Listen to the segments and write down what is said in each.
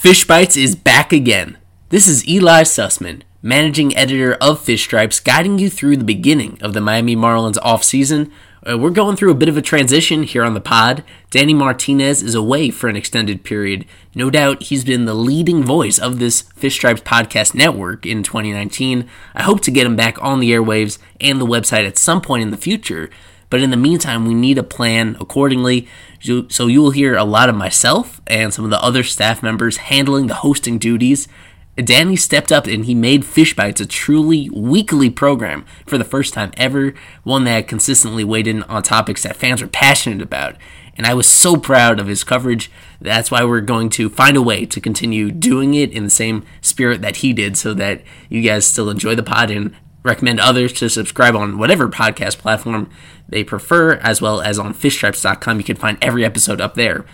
Fish Bites is back again. This is Eli Sussman, managing editor of Fish Stripes, guiding you through the beginning of the Miami Marlins offseason. Uh, we're going through a bit of a transition here on the pod. Danny Martinez is away for an extended period. No doubt he's been the leading voice of this Fish Stripes podcast network in 2019. I hope to get him back on the airwaves and the website at some point in the future. But in the meantime, we need a plan accordingly. So you will hear a lot of myself and some of the other staff members handling the hosting duties. Danny stepped up and he made Fish Bites a truly weekly program for the first time ever, one that consistently weighed in on topics that fans were passionate about. And I was so proud of his coverage. That's why we're going to find a way to continue doing it in the same spirit that he did so that you guys still enjoy the pod and recommend others to subscribe on whatever podcast platform they prefer, as well as on fishstripes.com. You can find every episode up there.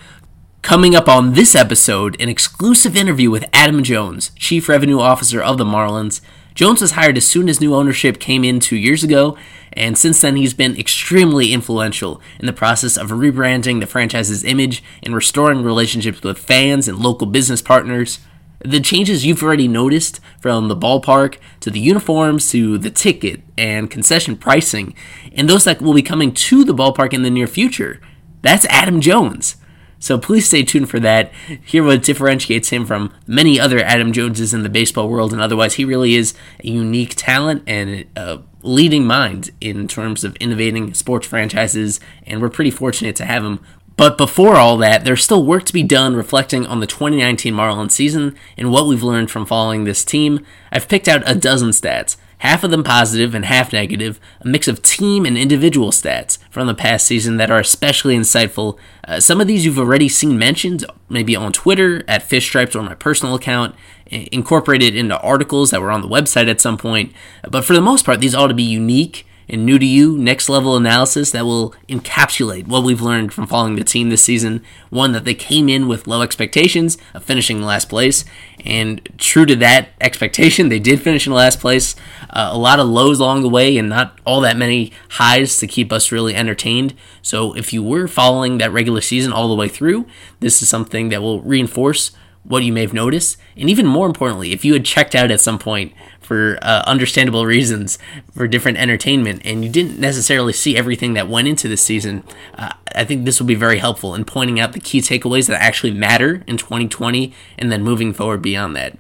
Coming up on this episode, an exclusive interview with Adam Jones, Chief Revenue Officer of the Marlins. Jones was hired as soon as new ownership came in two years ago, and since then he's been extremely influential in the process of rebranding the franchise's image and restoring relationships with fans and local business partners. The changes you've already noticed from the ballpark to the uniforms to the ticket and concession pricing, and those that will be coming to the ballpark in the near future. That's Adam Jones. So please stay tuned for that. Hear what differentiates him from many other Adam Joneses in the baseball world, and otherwise, he really is a unique talent and a leading mind in terms of innovating sports franchises, and we're pretty fortunate to have him but before all that, there's still work to be done reflecting on the 2019 Marlins season and what we've learned from following this team. I've picked out a dozen stats, half of them positive and half negative, a mix of team and individual stats from the past season that are especially insightful. Uh, some of these you've already seen mentioned, maybe on Twitter, at Fish Stripes or my personal account, incorporated into articles that were on the website at some point. But for the most part, these ought to be unique and new to you next level analysis that will encapsulate what we've learned from following the team this season. One that they came in with low expectations of finishing last place, and true to that expectation, they did finish in last place. Uh, a lot of lows along the way, and not all that many highs to keep us really entertained. So, if you were following that regular season all the way through, this is something that will reinforce what you may have noticed. And even more importantly, if you had checked out at some point for uh, understandable reasons for different entertainment and you didn't necessarily see everything that went into this season, uh, I think this will be very helpful in pointing out the key takeaways that actually matter in 2020 and then moving forward beyond that.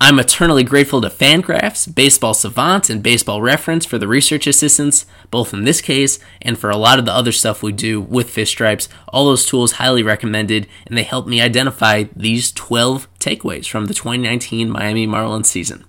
I'm eternally grateful to Fangraphs, Baseball Savant, and Baseball Reference for the research assistance, both in this case and for a lot of the other stuff we do with Fish Stripes. All those tools highly recommended, and they help me identify these 12 takeaways from the 2019 Miami Marlins season.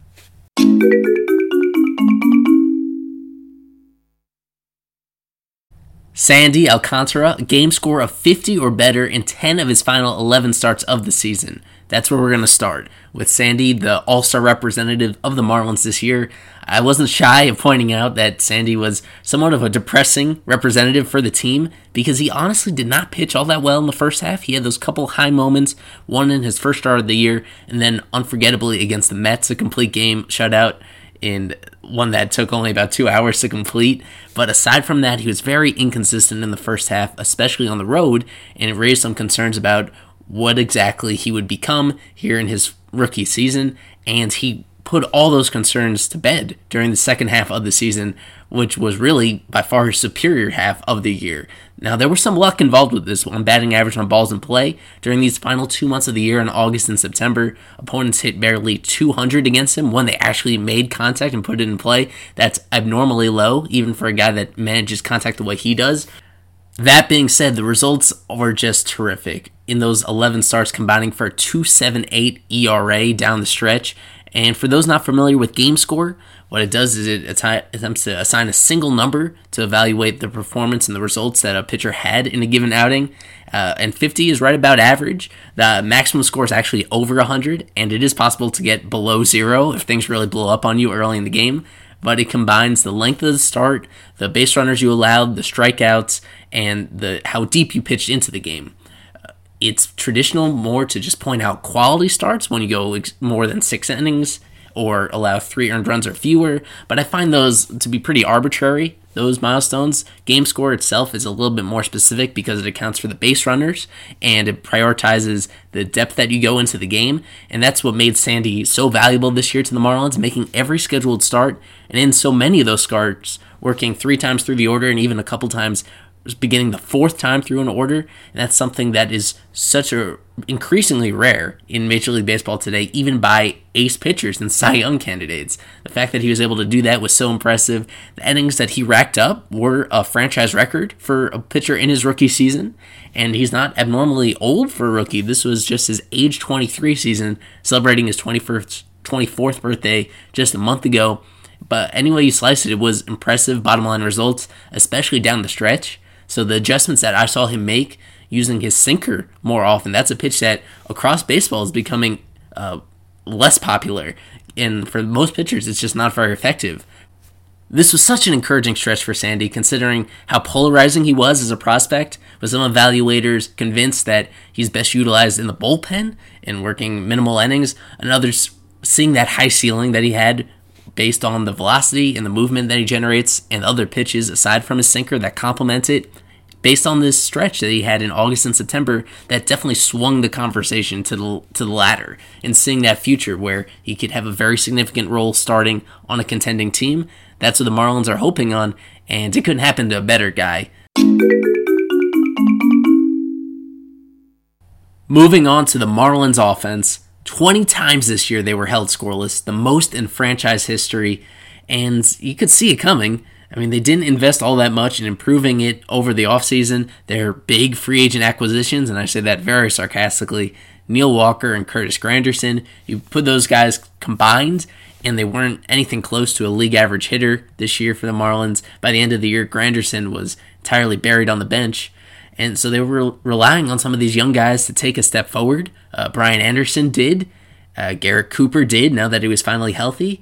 Sandy Alcantara, game score of 50 or better in 10 of his final 11 starts of the season. That's where we're going to start with Sandy, the All Star representative of the Marlins this year. I wasn't shy of pointing out that Sandy was somewhat of a depressing representative for the team because he honestly did not pitch all that well in the first half. He had those couple high moments, one in his first start of the year, and then unforgettably against the Mets, a complete game shutout in one that took only about two hours to complete. But aside from that, he was very inconsistent in the first half, especially on the road, and it raised some concerns about what exactly he would become here in his rookie season. And he put all those concerns to bed during the second half of the season, which was really by far his superior half of the year. Now, there was some luck involved with this on batting average on balls in play. During these final two months of the year in August and September, opponents hit barely 200 against him when they actually made contact and put it in play. That's abnormally low, even for a guy that manages contact the way he does. That being said, the results are just terrific. In those 11 starts, combining for a 2.78 ERA down the stretch. And for those not familiar with game score, what it does is it attempts to assign a single number to evaluate the performance and the results that a pitcher had in a given outing. Uh, and 50 is right about average. The maximum score is actually over 100, and it is possible to get below zero if things really blow up on you early in the game. But it combines the length of the start, the base runners you allowed, the strikeouts, and the how deep you pitched into the game. It's traditional more to just point out quality starts when you go more than six innings or allow three earned runs or fewer, but I find those to be pretty arbitrary, those milestones. Game score itself is a little bit more specific because it accounts for the base runners and it prioritizes the depth that you go into the game, and that's what made Sandy so valuable this year to the Marlins, making every scheduled start, and in so many of those starts, working three times through the order and even a couple times beginning the fourth time through an order, and that's something that is such a increasingly rare in Major League Baseball today, even by ace pitchers and Cy Young candidates. The fact that he was able to do that was so impressive. The innings that he racked up were a franchise record for a pitcher in his rookie season, and he's not abnormally old for a rookie. This was just his age 23 season, celebrating his 21st, 24th birthday just a month ago. But anyway you slice it, it was impressive bottom line results, especially down the stretch. So the adjustments that I saw him make using his sinker more often, that's a pitch that across baseball is becoming uh, less popular. And for most pitchers, it's just not very effective. This was such an encouraging stretch for Sandy, considering how polarizing he was as a prospect, with some evaluators convinced that he's best utilized in the bullpen and working minimal innings, and others seeing that high ceiling that he had based on the velocity and the movement that he generates and other pitches aside from his sinker that complement it. Based on this stretch that he had in August and September, that definitely swung the conversation to the to the latter and seeing that future where he could have a very significant role starting on a contending team. That's what the Marlins are hoping on, and it couldn't happen to a better guy. Moving on to the Marlins offense, 20 times this year they were held scoreless, the most in franchise history, and you could see it coming. I mean, they didn't invest all that much in improving it over the offseason. Their big free agent acquisitions, and I say that very sarcastically, Neil Walker and Curtis Granderson, you put those guys combined, and they weren't anything close to a league average hitter this year for the Marlins. By the end of the year, Granderson was entirely buried on the bench. And so they were relying on some of these young guys to take a step forward. Uh, Brian Anderson did. Uh, Garrett Cooper did now that he was finally healthy.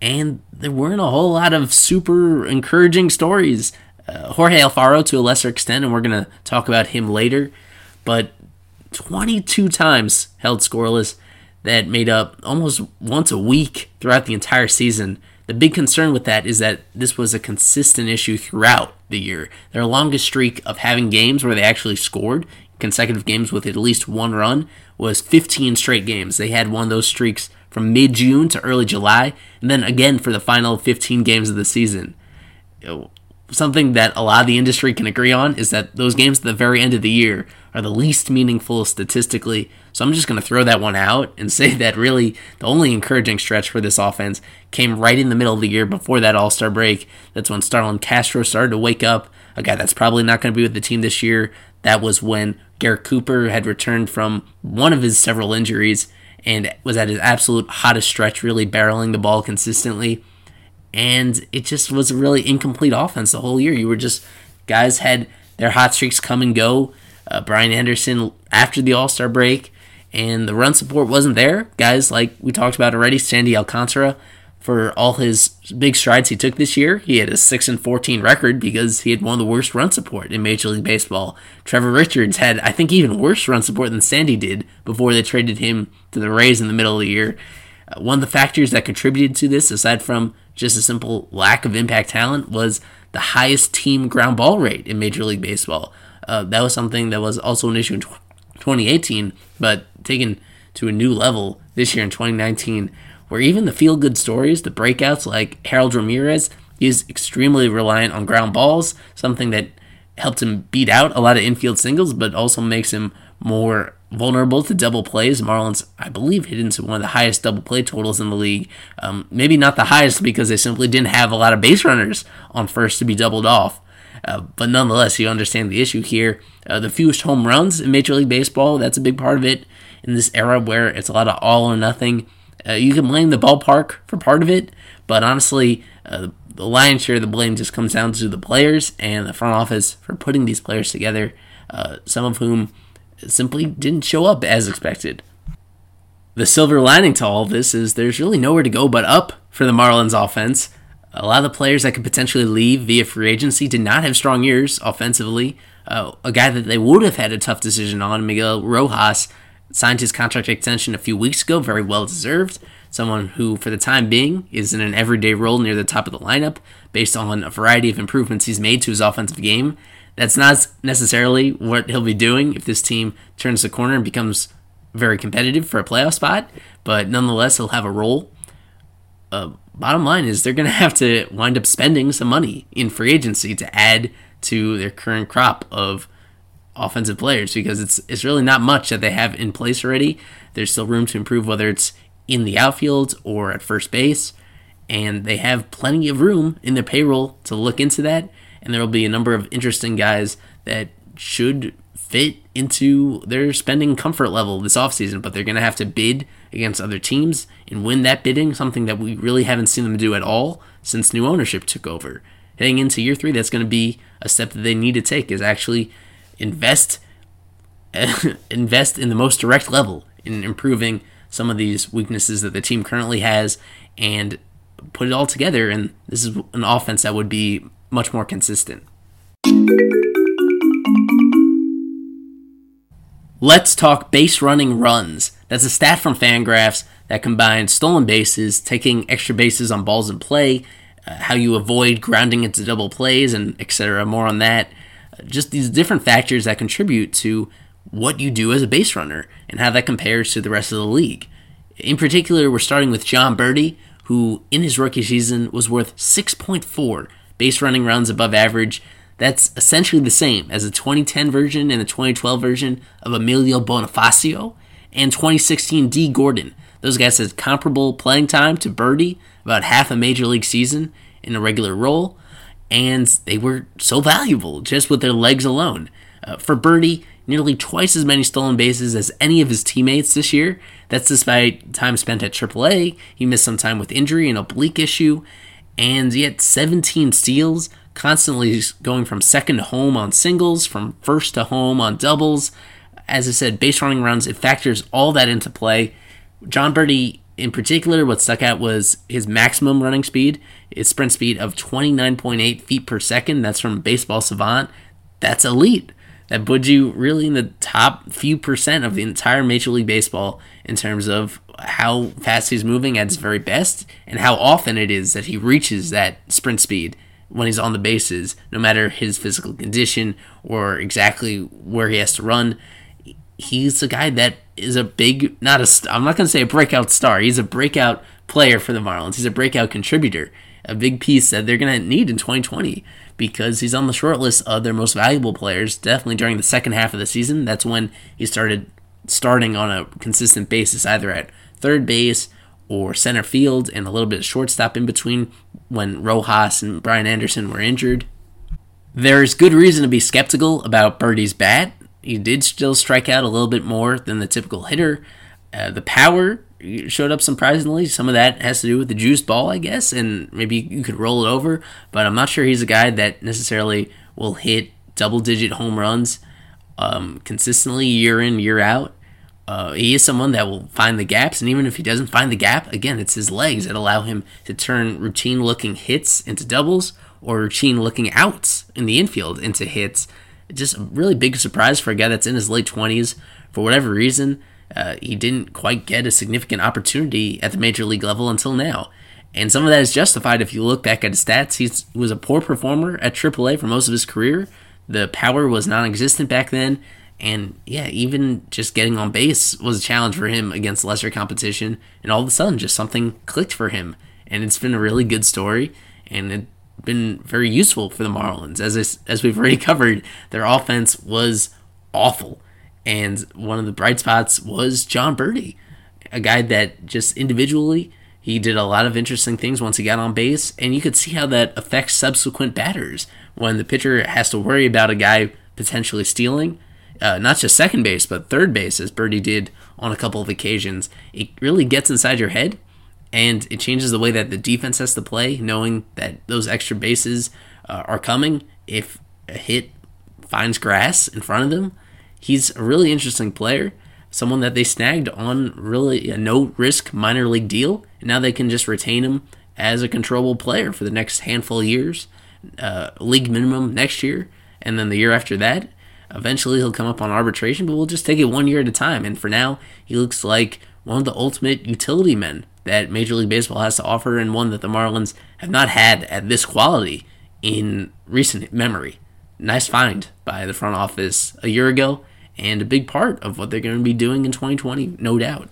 And there weren't a whole lot of super encouraging stories. Uh, Jorge Alfaro to a lesser extent, and we're going to talk about him later. But 22 times held scoreless that made up almost once a week throughout the entire season. The big concern with that is that this was a consistent issue throughout the year. Their longest streak of having games where they actually scored, consecutive games with at least one run, was 15 straight games. They had one of those streaks from mid June to early July, and then again for the final 15 games of the season. Something that a lot of the industry can agree on is that those games at the very end of the year are the least meaningful statistically. So I'm just going to throw that one out and say that really the only encouraging stretch for this offense came right in the middle of the year before that All Star break. That's when Starlin Castro started to wake up. A guy that's probably not going to be with the team this year. That was when Garrett Cooper had returned from one of his several injuries and was at his absolute hottest stretch, really barreling the ball consistently. And it just was a really incomplete offense the whole year. You were just, guys had their hot streaks come and go. Uh, Brian Anderson after the All Star break, and the run support wasn't there. Guys like we talked about already, Sandy Alcantara, for all his big strides he took this year, he had a 6 and 14 record because he had one of the worst run support in Major League Baseball. Trevor Richards had, I think, even worse run support than Sandy did before they traded him to the Rays in the middle of the year. Uh, one of the factors that contributed to this, aside from just a simple lack of impact talent, was the highest team ground ball rate in Major League Baseball. Uh, that was something that was also an issue in 2018, but taken to a new level this year in 2019, where even the feel good stories, the breakouts like Harold Ramirez, is extremely reliant on ground balls, something that helped him beat out a lot of infield singles, but also makes him more vulnerable to double plays. Marlins, I believe, hit into one of the highest double play totals in the league. Um, maybe not the highest because they simply didn't have a lot of base runners on first to be doubled off. Uh, but nonetheless, you understand the issue here. Uh, the fewest home runs in Major League Baseball, that's a big part of it in this era where it's a lot of all or nothing. Uh, you can blame the ballpark for part of it, but honestly, uh, the lion's share of the blame just comes down to the players and the front office for putting these players together, uh, some of whom simply didn't show up as expected. The silver lining to all this is there's really nowhere to go but up for the Marlins offense. A lot of the players that could potentially leave via free agency did not have strong years offensively. Uh, a guy that they would have had a tough decision on, Miguel Rojas, signed his contract extension a few weeks ago, very well deserved. Someone who, for the time being, is in an everyday role near the top of the lineup based on a variety of improvements he's made to his offensive game. That's not necessarily what he'll be doing if this team turns the corner and becomes very competitive for a playoff spot, but nonetheless, he'll have a role. Uh, bottom line is they're going to have to wind up spending some money in free agency to add to their current crop of offensive players because it's it's really not much that they have in place already. There's still room to improve whether it's in the outfield or at first base, and they have plenty of room in their payroll to look into that. And there will be a number of interesting guys that should fit into their spending comfort level this offseason, but they're going to have to bid against other teams and win that bidding, something that we really haven't seen them do at all since new ownership took over. Heading into year three, that's going to be a step that they need to take is actually invest invest in the most direct level in improving some of these weaknesses that the team currently has and put it all together and this is an offense that would be much more consistent. Let's talk base running runs. That's a stat from Fangraphs that combines stolen bases, taking extra bases on balls in play, uh, how you avoid grounding into double plays, and etc. More on that just these different factors that contribute to what you do as a base runner and how that compares to the rest of the league. In particular, we're starting with Jon Berti, who in his rookie season was worth 6.4 base running runs above average. That's essentially the same as the 2010 version and the 2012 version of Emilio Bonifacio and 2016 Dee Gordon. Those guys had comparable playing time to Berti, about half a major league season in a regular role and they were so valuable just with their legs alone. Uh, for Berti, nearly twice as many stolen bases as any of his teammates this year. That's despite time spent at AAA. He missed some time with injury and oblique issue, and yet 17 steals, constantly going from second to home on singles, from first to home on doubles. As I said, base running runs, it factors all that into play. Jon Berti in particular, what stuck out was his maximum running speed, his sprint speed of 29.8 feet per second. That's from Baseball Savant. That's elite. That puts you really in the top few percent of the entire Major League Baseball in terms of how fast he's moving at his very best and how often it is that he reaches that sprint speed when he's on the bases, no matter his physical condition or exactly where he has to run he's a guy that is a big, not a, I'm not going to say a breakout star. He's a breakout player for the Marlins. He's a breakout contributor, a big piece that they're going to need in 2020 because he's on the short list of their most valuable players. Definitely during the second half of the season, that's when he started starting on a consistent basis, either at third base or center field, and a little bit of shortstop in between when Rojas and Brian Anderson were injured. There's good reason to be skeptical about Berti's bat he did still strike out a little bit more than the typical hitter. Uh, the power showed up surprisingly. Some of that has to do with the juice ball, I guess, and maybe you could roll it over. But I'm not sure he's a guy that necessarily will hit double digit home runs um, consistently year in, year out. Uh, he is someone that will find the gaps, and even if he doesn't find the gap, again, it's his legs that allow him to turn routine looking hits into doubles or routine looking outs in the infield into hits just a really big surprise for a guy that's in his late 20s. For whatever reason, uh, he didn't quite get a significant opportunity at the major league level until now. And some of that is justified if you look back at his stats. He was a poor performer at AAA for most of his career. The power was non existent back then. And yeah, even just getting on base was a challenge for him against lesser competition. And all of a sudden, just something clicked for him. And it's been a really good story. And it been very useful for the Marlins. As as we've already covered, their offense was awful, and one of the bright spots was Jon Berti, a guy that just individually He did a lot of interesting things once he got on base, and you could see how that affects subsequent batters when the pitcher has to worry about a guy potentially stealing, uh, not just second base, but third base, as Berti did on a couple of occasions. It really gets inside your head, and it changes the way that the defense has to play, knowing that those extra bases uh, are coming if a hit finds grass in front of them. He's a really interesting player someone that they snagged on really a no risk minor league deal, and now they can just retain him as a controllable player for the next handful of years, uh, league minimum next year, and then the year after that. Eventually, he'll come up on arbitration, but we'll just take it one year at a time. And for now, he looks like one of the ultimate utility men that Major League Baseball has to offer, and one that the Marlins have not had at this quality in recent memory. Nice find by the front office a year ago, and a big part of what they're going to be doing in 2020, no doubt.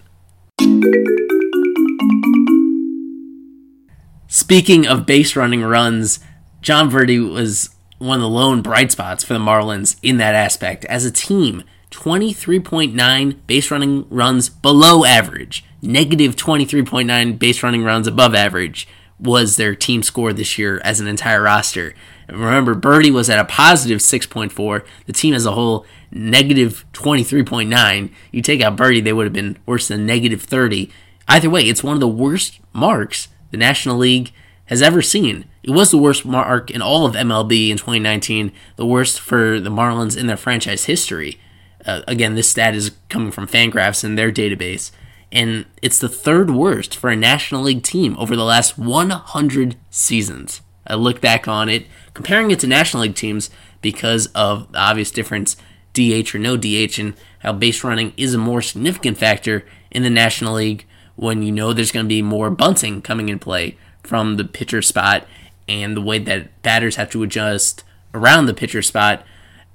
Speaking of base running runs, Jon Berti was one of the lone bright spots for the Marlins in that aspect. As a team, 23.9 base running runs below average, negative 23.9 base running runs above average was their team score this year as an entire roster. Remember, Berti was at a positive 6.4. The team as a whole, negative 23.9. You take out Berti, they would have been worse than negative 30. Either way, it's one of the worst marks the National League has ever seen. It was the worst mark in all of MLB in 2019, the worst for the Marlins in their franchise history. Uh, again, this stat is coming from Fangraphs in their database and it's the third worst for a National League team over the last 100 seasons. I look back on it, comparing it to National League teams because of the obvious difference, DH or no DH, and how base running is a more significant factor in the National League when you know there's going to be more bunting coming in play from the pitcher spot and the way that batters have to adjust around the pitcher spot.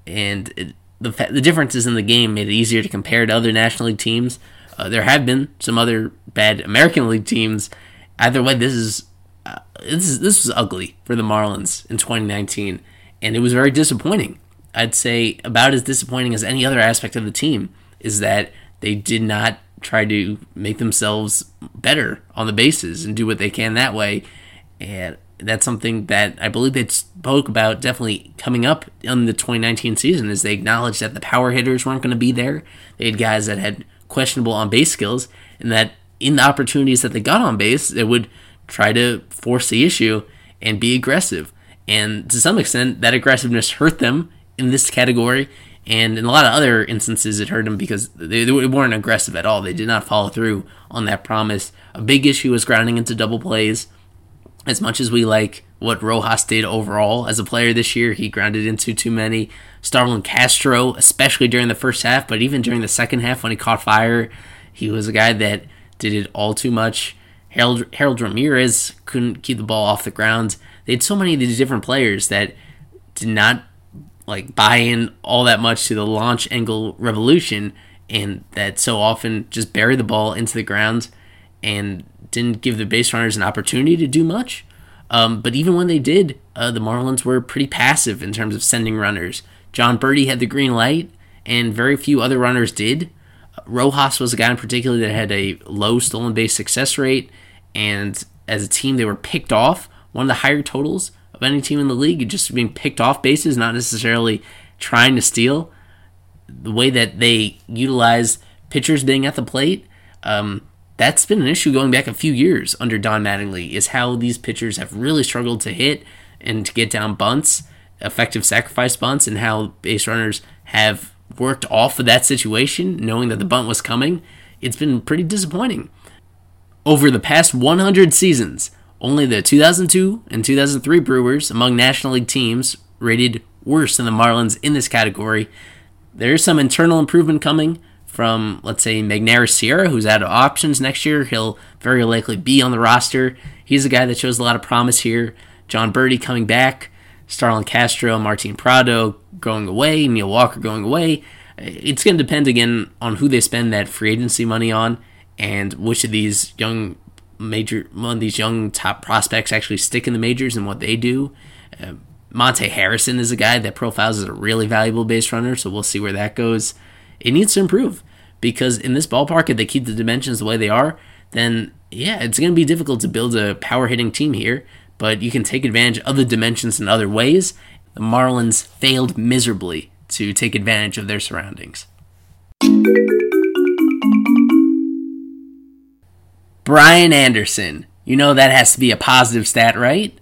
And it, the, the differences in the game made it easier to compare to other National League teams uh, there have been some other bad American League teams. Either way, this is uh, this is this was ugly for the Marlins in 2019, and it was very disappointing. I'd say about as disappointing as any other aspect of the team is that they did not try to make themselves better on the bases and do what they can that way. And that's something that I believe they spoke about definitely coming up in the 2019 season as they acknowledged that the power hitters weren't going to be there. They had guys that had questionable on base skills, and that in the opportunities that they got on base, they would try to force the issue and be aggressive. And to some extent, that aggressiveness hurt them in this category. And in a lot of other instances, it hurt them because they, they weren't aggressive at all. They did not follow through on that promise. A big issue was grounding into double plays. As much as we like what Rojas did overall as a player this year, he grounded into too many. Starlin Castro, especially during the first half, but even during the second half when he caught fire, he was a guy that did it all too much. Harold, Harold Ramirez couldn't keep the ball off the ground. They had so many of these different players that did not like buy in all that much to the launch angle revolution and that so often just buried the ball into the ground and didn't give the base runners an opportunity to do much. Um, but even when they did, uh, the Marlins were pretty passive in terms of sending runners. Jon Berti had the green light, and very few other runners did. Rojas was a guy in particular that had a low stolen base success rate, and as a team, they were picked off. One of the higher totals of any team in the league, just being picked off bases, not necessarily trying to steal. The way that they utilize pitchers being at the plate, um, that's been an issue going back a few years under Don Mattingly, is how these pitchers have really struggled to hit and to get down bunts effective sacrifice bunts and how base runners have worked off of that situation, knowing that the bunt was coming, it's been pretty disappointing. Over the past 100 seasons, only the 2002 and 2003 Brewers among National League teams rated worse than the Marlins in this category. There is some internal improvement coming from, let's say, Magneuris Sierra, who's out of options next year. He'll very likely be on the roster. He's a guy that shows a lot of promise here. Jon Berti coming back. Starlin Castro, Martin Prado going away, Neil Walker going away. It's going to depend again on who they spend that free agency money on and which of these young major one of these young top prospects actually stick in the majors and what they do. Uh, Monte Harrison is a guy that profiles as a really valuable base runner, so we'll see where that goes. It needs to improve because in this ballpark, if they keep the dimensions the way they are, then yeah, it's going to be difficult to build a power hitting team here, but you can take advantage of the dimensions in other ways. The Marlins failed miserably to take advantage of their surroundings. Brian Anderson. You know that has to be a positive stat, right?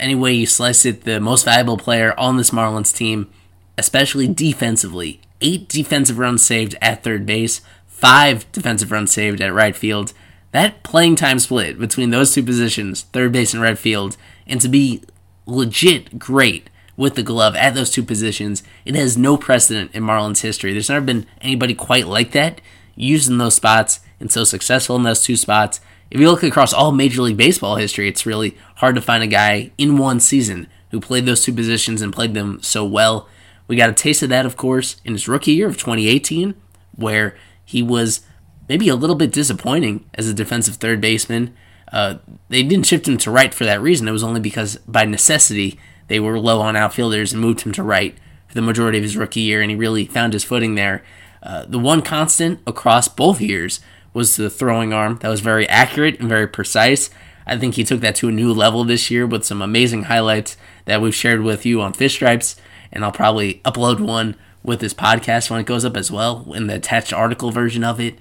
Any way you slice it, the most valuable player on this Marlins team, especially defensively. Eight defensive runs saved at third base, five defensive runs saved at right field. That playing time split between those two positions, third base and right field, and to be legit great with the glove at those two positions, it has no precedent in Marlins history. There's never been anybody quite like that used in those spots and so successful in those two spots. If you look across all Major League Baseball history, it's really hard to find a guy in one season who played those two positions and played them so well. We got a taste of that, of course, in his rookie year of 2018, where he was maybe a little bit disappointing as a defensive third baseman. Uh, they didn't shift him to right for that reason. It was only because by necessity they were low on outfielders and moved him to right for the majority of his rookie year, and he really found his footing there. Uh, the one constant across both years was the throwing arm that was very accurate and very precise. I think he took that to a new level this year with some amazing highlights that we've shared with you on Fish Stripes, and I'll probably upload one with this podcast when it goes up as well in the attached article version of it.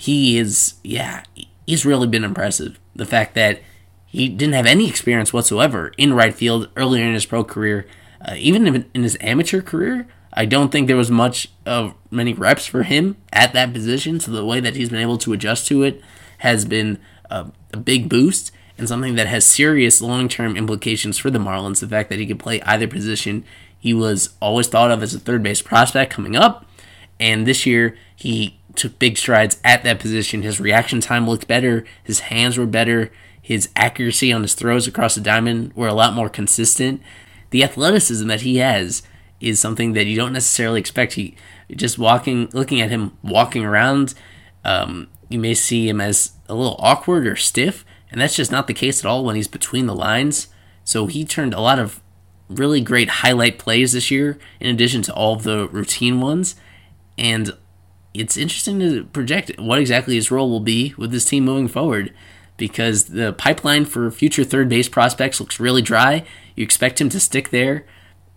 He is, yeah, he's really been impressive. The fact that he didn't have any experience whatsoever in right field earlier in his pro career, uh, even in his amateur career. I don't think there was much of many reps for him at that position. So the way that he's been able to adjust to it has been a, a big boost and something that has serious long term implications for the Marlins. The fact that he could play either position. He was always thought of as a third base prospect coming up. And this year, he took big strides at that position. His reaction time looked better. His hands were better. His accuracy on his throws across the diamond were a lot more consistent. The athleticism that he has is something that you don't necessarily expect. He just walking, looking at him walking around, um, you may see him as a little awkward or stiff, and that's just not the case at all when he's between the lines. So he turned a lot of really great highlight plays this year, in addition to all the routine ones. And it's interesting to project what exactly his role will be with this team moving forward because the pipeline for future third base prospects looks really dry. You expect him to stick there.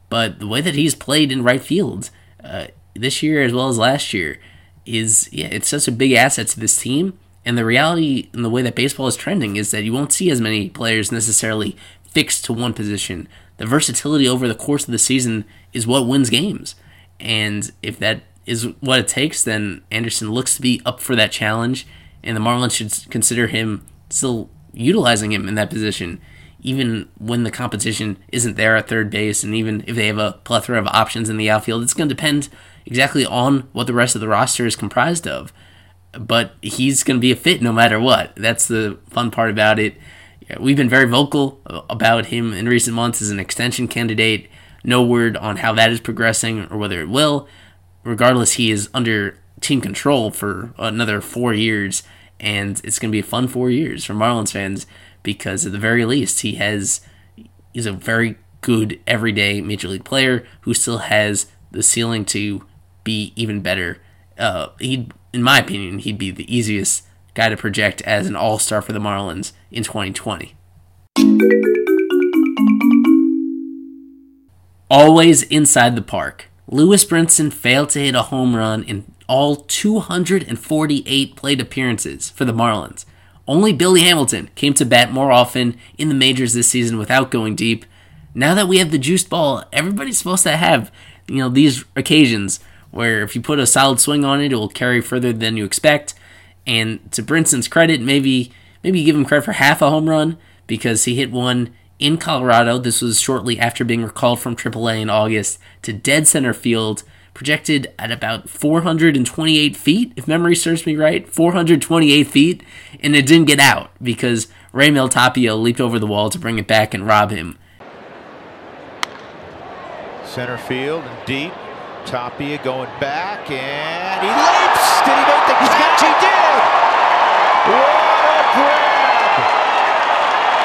But the way that he's played in right field uh, this year as well as last year is yeah, it's such a big asset to this team. And the reality and the way that baseball is trending is that you won't see as many players necessarily fixed to one position. The versatility over the course of the season is what wins games. And if that is what it takes, then Anderson looks to be up for that challenge. And the Marlins should consider him still utilizing him in that position even when the competition isn't there at third base, and even if they have a plethora of options in the outfield, it's going to depend exactly on what the rest of the roster is comprised of. But he's going to be a fit no matter what. That's the fun part about it. We've been very vocal about him in recent months as an extension candidate. No word on how that is progressing or whether it will. Regardless, he is under team control for another four years, and it's going to be a fun four years for Marlins fans because at the very least he has he's a very good everyday major league player who still has the ceiling to be even better. Uh, he, in my opinion, he'd be the easiest guy to project as an all star for the Marlins in 2020. Always inside the park. Lewis Brinson failed to hit a home run in all 248 plate appearances for the Marlins. Only Billy Hamilton came to bat more often in the majors this season without going deep. Now that we have the juiced ball, everybody's supposed to have, you know, these occasions where if you put a solid swing on it, it will carry further than you expect. And to Brinson's credit, maybe maybe give him credit for half a home run because he hit one in Colorado. This was shortly after being recalled from AAA in August to dead center field projected at about 428 feet, if memory serves me right. 428 feet, and it didn't get out because Raimel Tapia leaped over the wall to bring it back and rob him. Center field and deep. Tapia going back, and he leaps! Did he make the catch? He did! What a grab!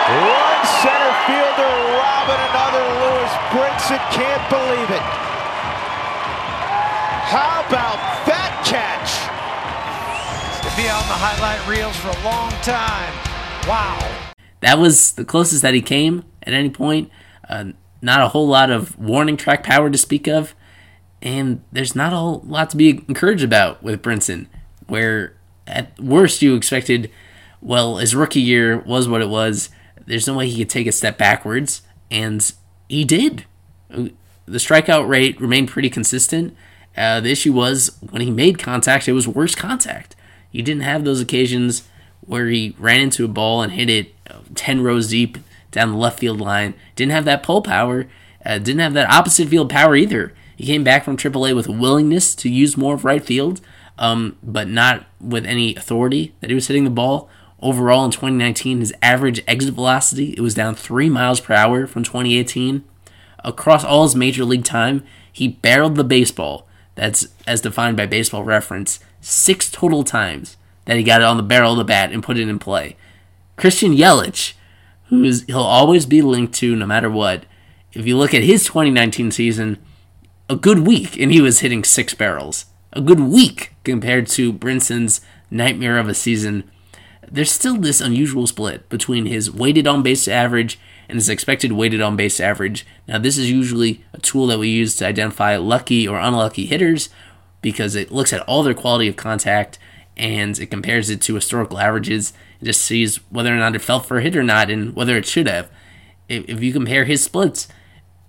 One fielder robbing another. Lewis Brinson can't believe it. How about that catch? To be on the highlight reels for a long time. Wow. That was the closest that he came at any point. Uh, not a whole lot of warning track power to speak of. And there's not a whole lot to be encouraged about with Brinson, where at worst you expected, well, his rookie year was what it was. There's no way he could take a step backwards, and he did. The strikeout rate remained pretty consistent. Uh, the issue was when he made contact, it was worse contact. He didn't have those occasions where he ran into a ball and hit it uh, 10 rows deep down the left field line. Didn't have that pull power. Uh, didn't have that opposite field power either. He came back from AAA with a willingness to use more of right field, um, but not with any authority that he was hitting the ball. Overall, in 2019, his average exit velocity it was down three miles per hour from 2018. Across all his major league time, he barreled the baseball. That's as defined by Baseball Reference six total times that he got it on the barrel of the bat and put it in play. Christian Yelich, who is he'll always be linked to no matter what. If you look at his 2019 season, a good week and he was hitting six barrels. A good week compared to Brinson's nightmare of a season. There's still this unusual split between his weighted on base average and his expected weighted on base average. Now, this is usually a tool that we use to identify lucky or unlucky hitters because it looks at all their quality of contact and it compares it to historical averages and just sees whether or not it fell for a hit or not and whether it should have. If you compare his splits,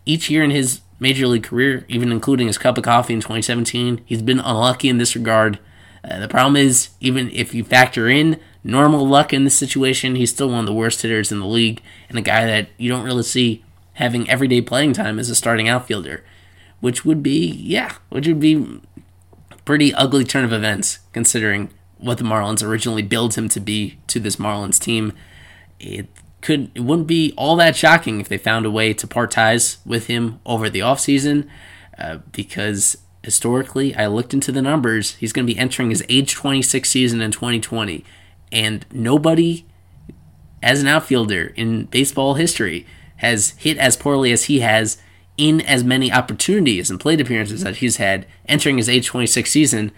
each year in his major league career, even including his cup of coffee in 2017, he's been unlucky in this regard. Uh, the problem is, even if you factor in normal luck in this situation, he's still one of the worst hitters in the league and a guy that you don't really see having everyday playing time as a starting outfielder, which would be, yeah, which would be pretty ugly turn of events considering what the Marlins originally billed him to be to this Marlins team. It could it wouldn't be all that shocking if they found a way to part ties with him over the offseason uh, because historically I looked into the numbers he's going to be entering his age 26 season in 2020 and nobody as an outfielder in baseball history has hit as poorly as he has in as many opportunities and plate appearances that he's had entering his age 26 season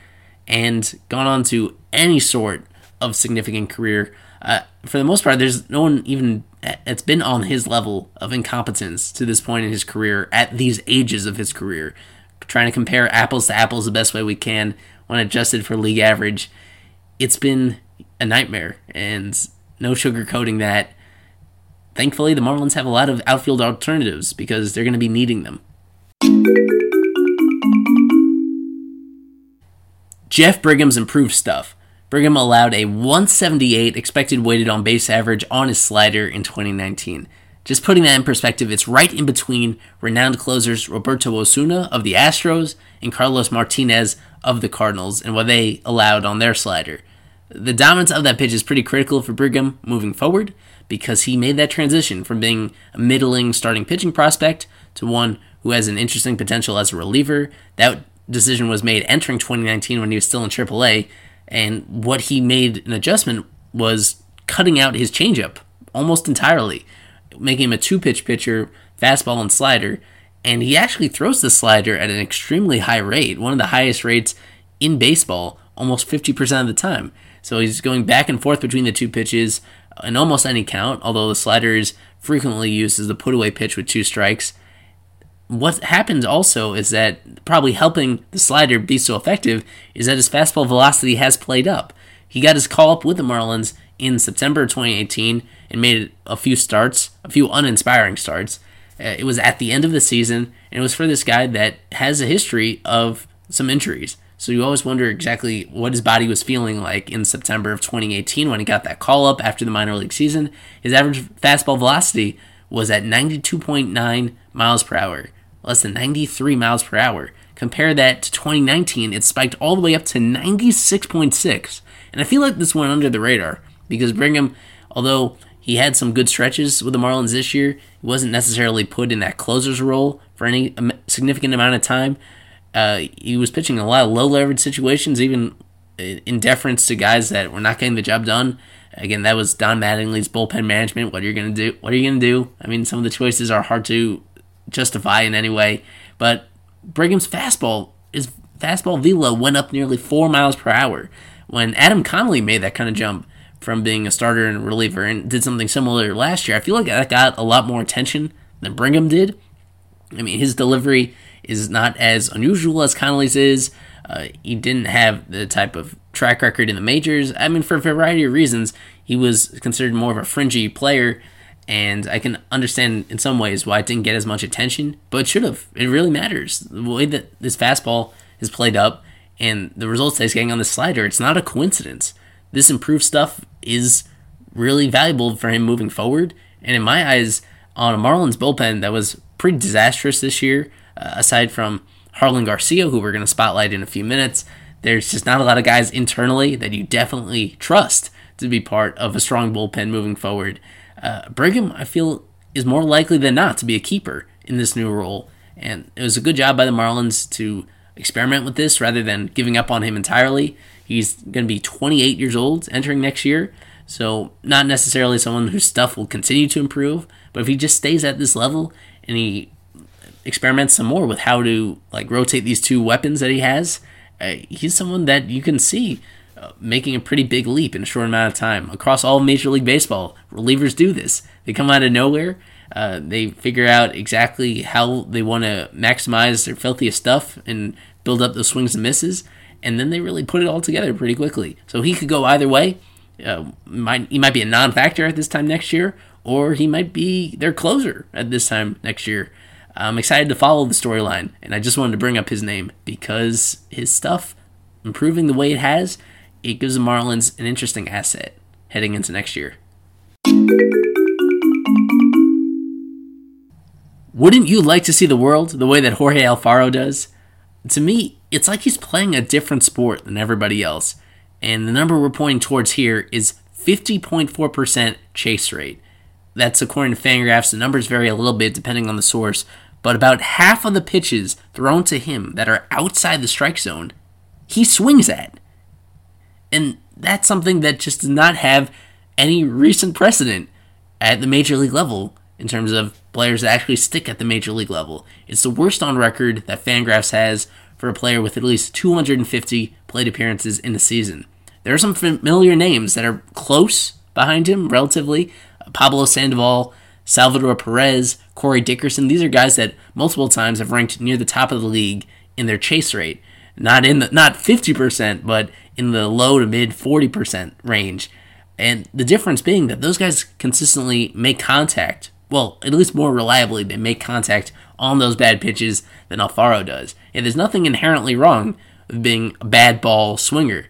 and gone on to any sort of significant career. Uh, for the most part, there's no one even that's been on his level of incompetence to this point in his career at these ages of his career. Trying to compare apples to apples the best way we can when adjusted for league average, it's been a nightmare, and no sugarcoating that. Thankfully, the Marlins have a lot of outfield alternatives because they're going to be needing them. Jeff Brigham's improved stuff. Brigham allowed a 178 expected weighted on base average on his slider in 2019. Just putting that in perspective, it's right in between renowned closers Roberto Osuna of the Astros and Carlos Martinez of the Cardinals and what they allowed on their slider. The dominance of that pitch is pretty critical for Brigham moving forward because he made that transition from being a middling starting pitching prospect to one who has an interesting potential as a reliever. That decision was made entering 2019 when he was still in AAA, and what he made an adjustment was cutting out his changeup almost entirely, making him a two pitch pitcher, fastball and slider. And he actually throws the slider at an extremely high rate, one of the highest rates in baseball, almost 50% of the time. So he's going back and forth between the two pitches in almost any count, although the slider is frequently used as the put away pitch with two strikes what happens also is that probably helping the slider be so effective is that his fastball velocity has played up. He got his call up with the Marlins in September 2018 and made a few starts, a few uninspiring starts. Uh, it was at the end of the season, and it was for this guy that has a history of some injuries. So you always wonder exactly what his body was feeling like in September of 2018 when he got that call up after the minor league season. His average fastball velocity was at 92.9 miles per hour less than 93 miles per hour. Compare that to 2019, it spiked all the way up to 96.6. And I feel like this went under the radar because Brigham, although he had some good stretches with the Marlins this year, he wasn't necessarily put in that closer's role for any significant amount of time. Uh, he was pitching a lot of low leverage situations, even in deference to guys that were not getting the job done. Again, that was Don Mattingly's bullpen management. What are you going to do? What are you going to do? I mean, some of the choices are hard to justify in any way. But Brigham's fastball, his fastball velo went up nearly four miles per hour. When Adam Conley made that kind of jump from being a starter and reliever and did something similar last year, I feel like that got a lot more attention than Brigham did. I mean, his delivery is not as unusual as Conley's is. Uh, he didn't have the type of track record in the majors. I mean, for a variety of reasons, he was considered more of a fringy player, and I can understand in some ways why it didn't get as much attention, but it should have. It really matters. The way that this fastball is played up and the results that he's getting on the slider, it's not a coincidence. This improved stuff is really valuable for him moving forward, and in my eyes, on a Marlins bullpen that was pretty disastrous this year, uh, aside from Jarlin Garcia, who we're going to spotlight in a few minutes, there's just not a lot of guys internally that you definitely trust to be part of a strong bullpen moving forward. Uh, Brigham, I feel, is more likely than not to be a keeper in this new role. And it was a good job by the Marlins to experiment with this rather than giving up on him entirely. He's going to be 28 years old entering next year. So, not necessarily someone whose stuff will continue to improve, but if he just stays at this level and he experiments some more with how to like rotate these two weapons that he has, uh, he's someone that you can see uh, making a pretty big leap in a short amount of time across all Major League Baseball. Relievers do this; they come out of nowhere. Uh, they figure out exactly how they want to maximize their filthiest stuff and build up those swings and misses, and then they really put it all together pretty quickly. So he could go either way. Uh, might, he might be a non-factor at this time next year, or he might be their closer at this time next year. I'm excited to follow the storyline, and I just wanted to bring up his name because his stuff improving the way it has, it gives the Marlins an interesting asset heading into next year. Wouldn't you like to see the world the way that Jorge Alfaro does? To me, it's like he's playing a different sport than everybody else, and the number we're pointing towards here is 50.4% chase rate. That's according to Fangraphs. The numbers vary a little bit depending on the source, but about half of the pitches thrown to him that are outside the strike zone, he swings at. And that's something that just does not have any recent precedent at the major league level in terms of players that actually stick at the major league level. It's the worst on record that Fangraphs has for a player with at least 250 plate appearances in a season. There are some familiar names that are close behind him, relatively. Pablo Sandoval, Salvador Perez, Corey Dickerson. These are guys that multiple times have ranked near the top of the league in their chase rate. Not in the not 50%, but in the low to mid 40% range. And the difference being that those guys consistently make contact. Well, at least more reliably, they make contact on those bad pitches than Alfaro does. And there's nothing inherently wrong with being a bad ball swinger.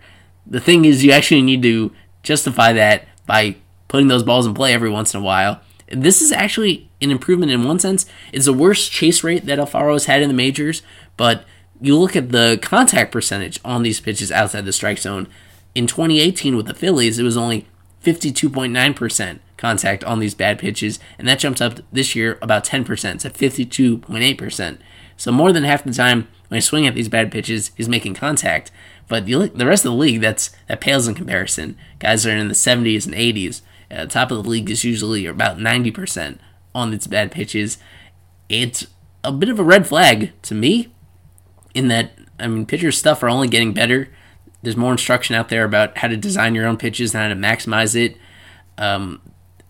The thing is, you actually need to justify that by putting those balls in play every once in a while this is actually an improvement in one sense. It's the worst chase rate that Alfaro has had in the majors, but you look at the contact percentage on these pitches outside the strike zone. In 2018 with the Phillies, it was only 52.9% contact on these bad pitches, and that jumps up this year about 10% to 52.8%. So more than half the time when he's swinging at these bad pitches, he's making contact. But the rest of the league, that's that pales in comparison. Guys are in the 70s and 80s. Uh, top of the league is usually about 90% on its bad pitches. It's a bit of a red flag to me in that, I mean, pitchers' stuff are only getting better. There's more instruction out there about how to design your own pitches and how to maximize it, um,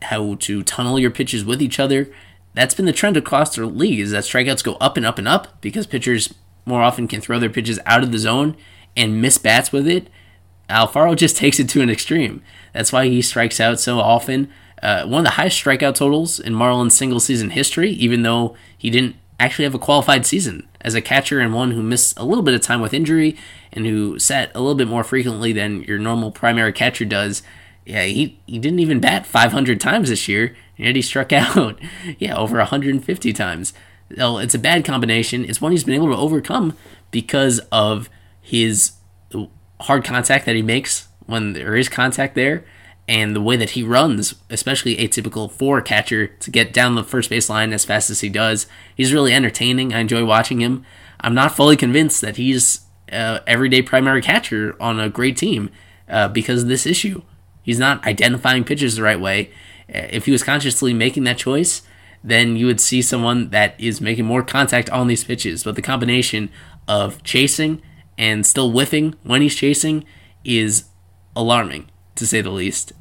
how to tunnel your pitches with each other. That's been the trend across the league is that strikeouts go up and up and up because pitchers more often can throw their pitches out of the zone and miss bats with it. Alfaro just takes it to an extreme. That's why he strikes out so often. Uh, one of the highest strikeout totals in Marlins single season history, even though he didn't actually have a qualified season as a catcher and one who missed a little bit of time with injury and who sat a little bit more frequently than your normal primary catcher does. Yeah, he, he didn't even bat 500 times this year, and yet he struck out, yeah, over 150 times. So it's a bad combination. It's one he's been able to overcome because of his hard contact that he makes when there is contact there and the way that he runs, especially atypical for a catcher to get down the first base line as fast as he does. He's really entertaining. I enjoy watching him. I'm not fully convinced that he's uh, everyday primary catcher on a great team uh, because of this issue. He's not identifying pitches the right way. Uh, if he was consciously making that choice, then you would see someone that is making more contact on these pitches. But the combination of chasing and still whiffing when he's chasing is alarming, to say the least.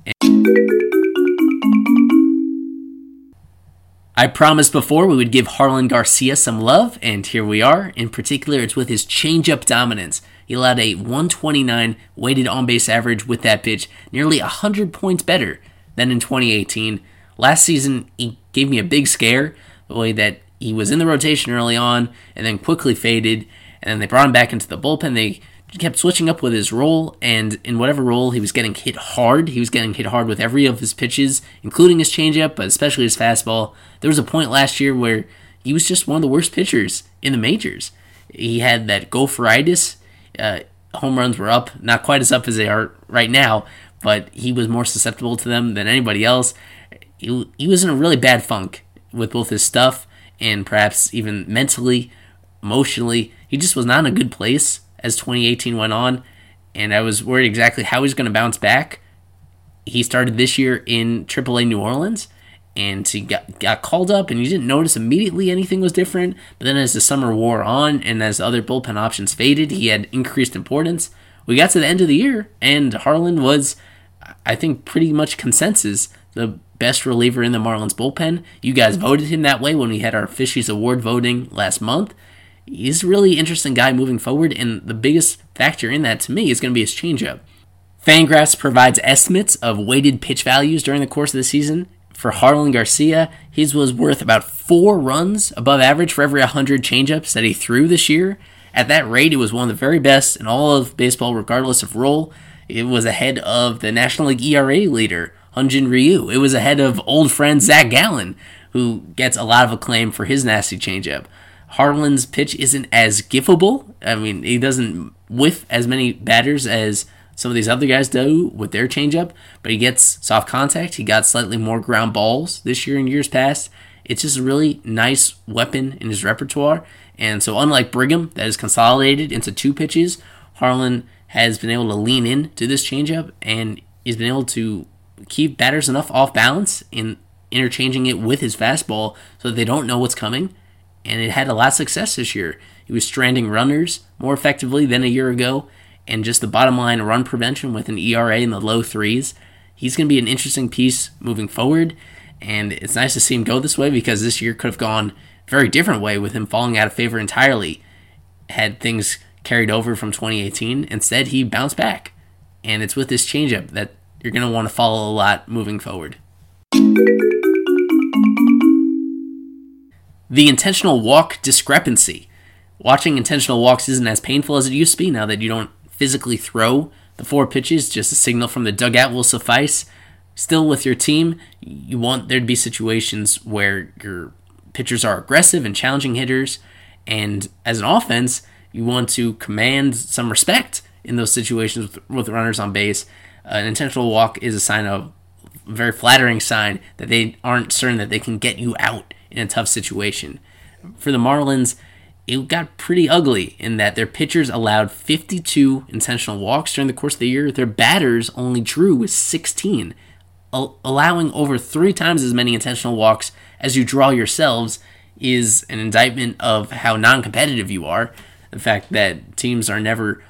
I promised before we would give Jarlin Garcia some love, and here we are. In particular, it's with his changeup dominance. He allowed a 129 weighted on base average with that pitch, nearly 100 points better than in 2018. Last season, he gave me a big scare the way that he was in the rotation early on and then quickly faded, and then they brought him back into the bullpen. They kept switching up with his role, and in whatever role he was getting hit hard, he was getting hit hard with every of his pitches, including his changeup, but especially his fastball. There was a point last year where he was just one of the worst pitchers in the majors. He had that gopheritis. Uh, home runs were up, not quite as up as they are right now, but he was more susceptible to them than anybody else. He, he was in a really bad funk with both his stuff and perhaps even mentally, emotionally. He just was not in a good place as 2018 went on, and I was worried exactly how he's going to bounce back. He started this year in AAA New Orleans, and he got, got called up, and you didn't notice immediately anything was different. But then as the summer wore on, and as other bullpen options faded, he had increased importance. We got to the end of the year, and Jarlin was, I think, pretty much consensus the best reliever in the Marlins bullpen. You guys voted him that way when we had our Fishies Award voting last month he's a really interesting guy moving forward, and the biggest factor in that to me is going to be his changeup. Fangraphs provides estimates of weighted pitch values during the course of the season. For Jarlin Garcia, his was worth about four runs above average for every 100 changeups that he threw this year. At that rate, it was one of the very best in all of baseball, regardless of role. It was ahead of the National League ERA leader, Hyun-jin Ryu. It was ahead of old friend Zach Gallen, who gets a lot of acclaim for his nasty changeup. Jarlin's pitch isn't as giftable. I mean, he doesn't whiff as many batters as some of these other guys do with their changeup, but he gets soft contact. He got slightly more ground balls this year and years past. It's just a really nice weapon in his repertoire. And so, unlike Brigham, that is consolidated into two pitches, Jarlin has been able to lean in to this changeup and he's been able to keep batters enough off balance in interchanging it with his fastball so that they don't know what's coming and it had a lot of success this year. He was stranding runners more effectively than a year ago, and just the bottom line run prevention with an ERA in the low threes. He's going to be an interesting piece moving forward, and it's nice to see him go this way because this year could have gone a very different way with him falling out of favor entirely had things carried over from 2018. Instead, he bounced back, and it's with this changeup that you're going to want to follow a lot moving forward. The intentional walk discrepancy. Watching intentional walks isn't as painful as it used to be now that you don't physically throw the four pitches, just a signal from the dugout will suffice. Still, with your team, you want there to be situations where your pitchers are aggressive and challenging hitters, and as an offense, you want to command some respect in those situations with, with runners on base. Uh, an intentional walk is a sign of a very flattering sign that they aren't certain that they can get you out in a tough situation. For the Marlins, it got pretty ugly in that their pitchers allowed 52 intentional walks during the course of the year. Their batters only drew 16, allowing over three times as many intentional walks as you draw yourselves is an indictment of how non-competitive you are. The fact that teams are never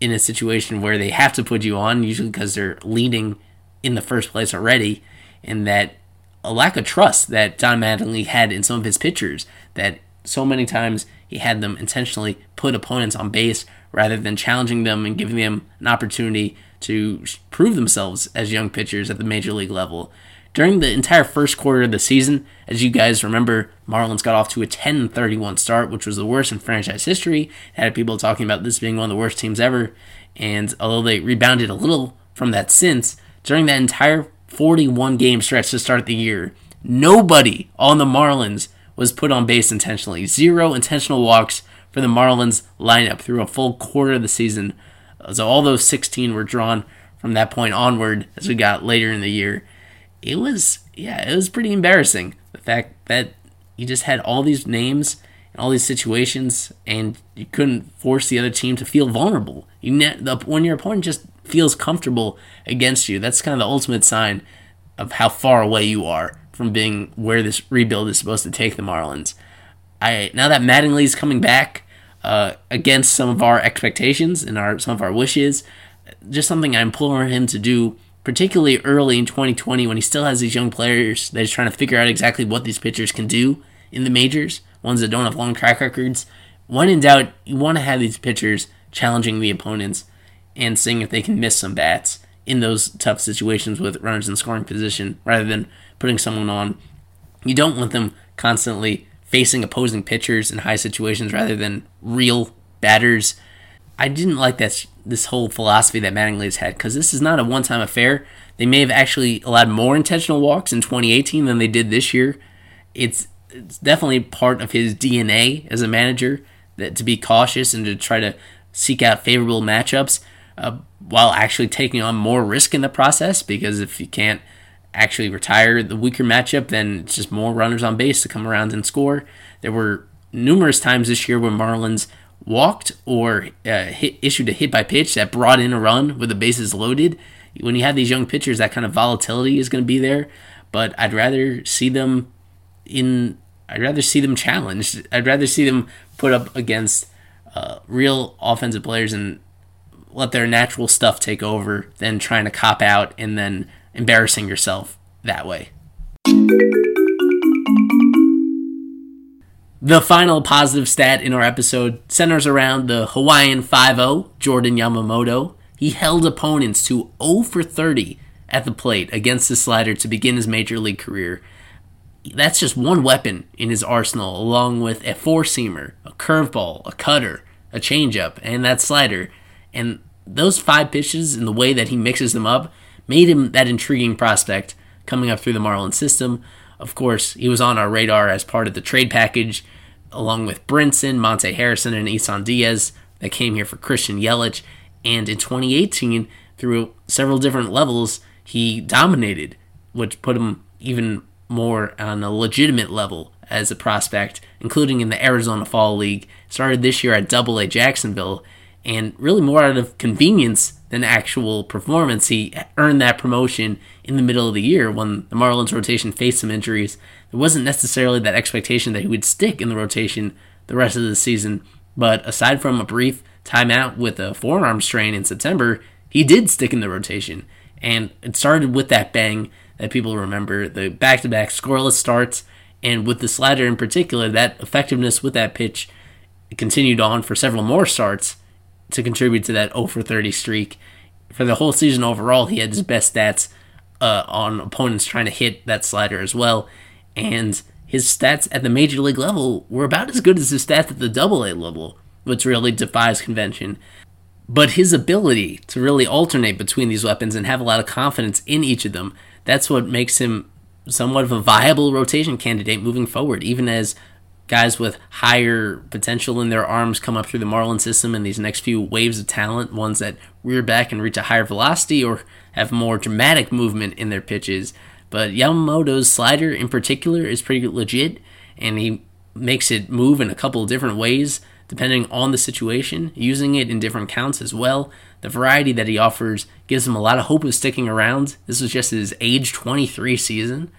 in a situation where they have to put you on, usually because they're leading in the first place already, and that a lack of trust that Don Mattingly had in some of his pitchers. That so many times he had them intentionally put opponents on base rather than challenging them and giving them an opportunity to prove themselves as young pitchers at the major league level. During the entire first quarter of the season, as you guys remember, Marlins got off to a 10 31 start, which was the worst in franchise history. Had people talking about this being one of the worst teams ever. And although they rebounded a little from that since, during that entire 41 game stretch to start the year, nobody on the Marlins was put on base intentionally. Zero intentional walks for the Marlins lineup through a full quarter of the season. So all those 16 were drawn from that point onward as we got later in the year. It was, yeah, it was pretty embarrassing. The fact that you just had all these names and all these situations and you couldn't force the other team to feel vulnerable. You, when your opponent just feels comfortable against you. That's kind of the ultimate sign of how far away you are from being where this rebuild is supposed to take the Marlins. I now that Mattingly is coming back uh, against some of our expectations and our some of our wishes, just something I implore him to do, particularly early in 2020 when he still has these young players that he's trying to figure out exactly what these pitchers can do in the majors, ones that don't have long track records. When in doubt, you want to have these pitchers challenging the opponents and seeing if they can miss some bats in those tough situations with runners in scoring position rather than putting someone on. You don't want them constantly facing opposing pitchers in high situations rather than real batters. I didn't like that this whole philosophy that Mattingly's had because this is not a one-time affair. They may have actually allowed more intentional walks in 2018 than they did this year. It's it's definitely part of his DNA as a manager that to be cautious and to try to seek out favorable matchups uh, while actually taking on more risk in the process. Because if you can't actually retire the weaker matchup, then it's just more runners on base to come around and score. There were numerous times this year where Marlins walked or uh, hit, issued a hit by pitch that brought in a run with the bases loaded. When you have these young pitchers, that kind of volatility is going to be there. But I'd rather see them in. I'd rather see them challenged. I'd rather see them put up against uh, real offensive players and let their natural stuff take over than trying to cop out and then embarrassing yourself that way. The final positive stat in our episode centers around the Hawaiian 5 0, Jordan Yamamoto. He held opponents to 0 for 30 at the plate against the slider to begin his major league career. That's just one weapon in his arsenal, along with a four seamer, a curveball, a cutter, a changeup, and that slider. And those five pitches and the way that he mixes them up made him that intriguing prospect coming up through the Marlins system. Of course, he was on our radar as part of the trade package, along with Brinson, Monte Harrison, and Isan Diaz that came here for Christian Yelich. And in 2018, through several different levels, he dominated, which put him even more on a legitimate level as a prospect, including in the Arizona Fall League. Started this year at Double A Jacksonville, and really more out of convenience than actual performance. He earned that promotion in the middle of the year when the Marlins rotation faced some injuries. There wasn't necessarily that expectation that he would stick in the rotation the rest of the season, but aside from a brief timeout with a forearm strain in September, he did stick in the rotation. And it started with that bang that people remember the back to back scoreless starts, and with the slider in particular, that effectiveness with that pitch continued on for several more starts to contribute to that 0 for 30 streak. For the whole season overall, he had his best stats uh, on opponents trying to hit that slider as well. And his stats at the major league level were about as good as his stats at the double A level, which really defies convention. But his ability to really alternate between these weapons and have a lot of confidence in each of them, that's what makes him somewhat of a viable rotation candidate moving forward, even as guys with higher potential in their arms come up through the Marlin system in these next few waves of talent, ones that rear back and reach a higher velocity or have more dramatic movement in their pitches. But Yamamoto's slider in particular is pretty legit, and he makes it move in a couple of different ways depending on the situation, using it in different counts as well. The variety that he offers gives him a lot of hope of sticking around. This was just his age 23 season,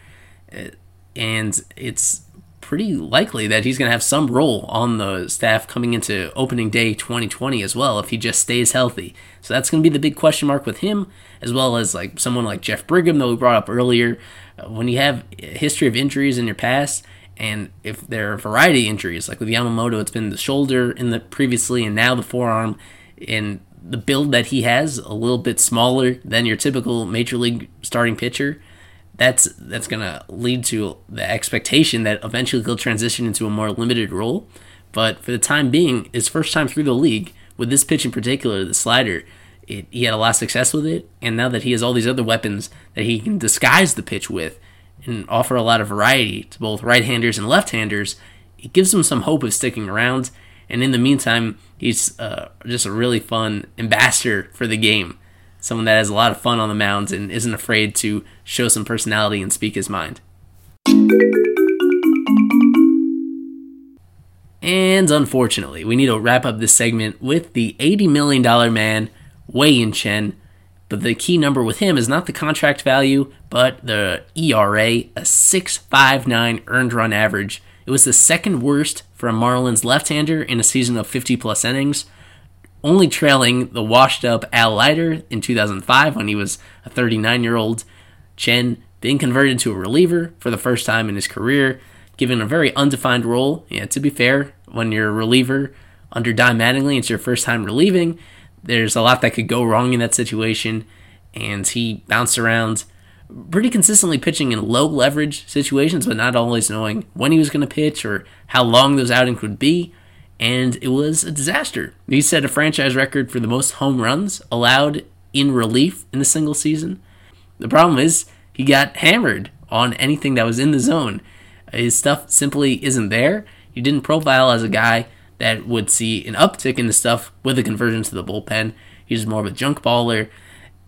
uh, and it's pretty likely that he's going to have some role on the staff coming into opening day 2020 as well if he just stays healthy. So that's going to be the big question mark with him, as well as like someone like Jeff Brigham that we brought up earlier. Uh, when you have a history of injuries in your past, and if there are variety of injuries, like with Yamamoto, it's been the shoulder in the previously and now the forearm, and the build that he has a little bit smaller than your typical major league starting pitcher that's that's gonna lead to the expectation that eventually he'll transition into a more limited role. But for the time being, his first time through the league with this pitch in particular, the slider, it, he had a lot of success with it. And now that he has all these other weapons that he can disguise the pitch with and offer a lot of variety to both right-handers and left-handers, it gives him some hope of sticking around. And in the meantime, he's uh, just a really fun ambassador for the game someone that has a lot of fun on the mounds and isn't afraid to show some personality and speak his mind. And unfortunately, we need to wrap up this segment with the $80 million man, Wei Yin Chen. But the key number with him is not the contract value, but the ERA, a 6.59 earned run average. It was the second worst for a Marlins left hander in a season of 50 plus innings only trailing the washed up Al Leiter in 2005 when he was a 39 year old. Chen being converted to a reliever for the first time in his career, given a very undefined role. Yeah, to be fair, when you're a reliever under Don Mattingly, it's your first time relieving. There's a lot that could go wrong in that situation, and he bounced around pretty consistently pitching in low leverage situations, but not always knowing when he was going to pitch or how long those outings would be and it was a disaster. He set a franchise record for the most home runs allowed in relief in a single season. The problem is he got hammered on anything that was in the zone. His stuff simply isn't there. He didn't profile as a guy that would see an uptick in the stuff with a conversion to the bullpen. He's more of a junk baller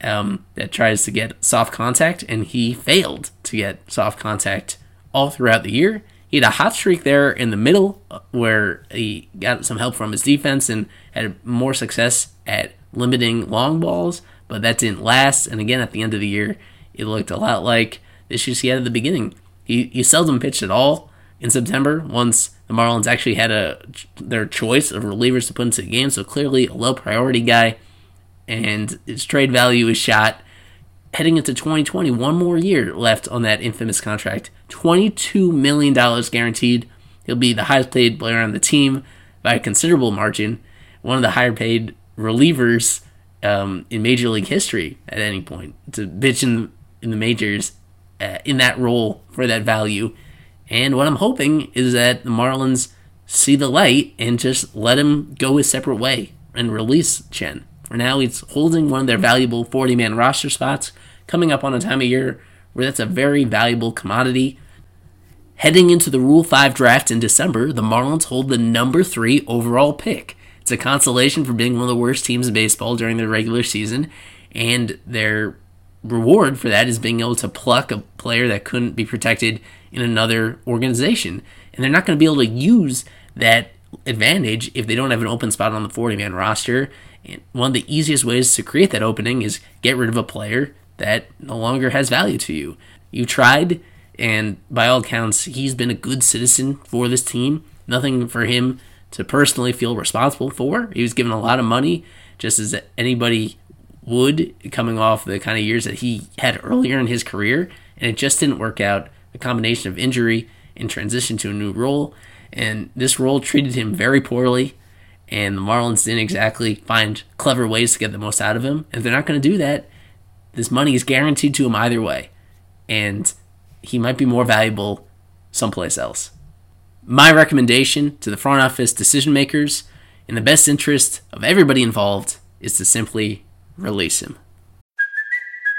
um, that tries to get soft contact, and he failed to get soft contact all throughout the year. He had a hot streak there in the middle uh, where he got some help from his defense and had more success at limiting long balls, but that didn't last. And again, at the end of the year, it looked a lot like the issues he had at the beginning. He, he seldom pitched at all in September once the Marlins actually had a their choice of relievers to put into the game. So clearly a low priority guy, and his trade value is shot heading into 2020, one more year left on that infamous contract. $22 million guaranteed. He'll be the highest paid player on the team by a considerable margin, one of the higher paid relievers um, in Major League history at any point. To bitch in, in the majors uh, in that role for that value. And what I'm hoping is that the Marlins see the light and just let him go his separate way and release Chen. For now, he's holding one of their valuable 40 man roster spots, coming up on a time of year where that's a very valuable commodity. Heading into the Rule 5 draft in December, the Marlins hold the number 3 overall pick. It's a consolation for being one of the worst teams in baseball during the regular season, and their reward for that is being able to pluck a player that couldn't be protected in another organization. And they're not going to be able to use that advantage if they don't have an open spot on the 40 man roster. And one of the easiest ways to create that opening is get rid of a player that no longer has value to you. You tried, and by all accounts, he's been a good citizen for this team. Nothing for him to personally feel responsible for. He was given a lot of money, just as anybody would, coming off the kind of years that he had earlier in his career, and it just didn't work out. A combination of injury and transition to a new role, and this role treated him very poorly and the Marlins didn't exactly find clever ways to get the most out of him. If they're not going to do that, this money is guaranteed to him either way, and he might be more valuable someplace else. My recommendation to the front office decision makers, in the best interest of everybody involved, is to simply release him.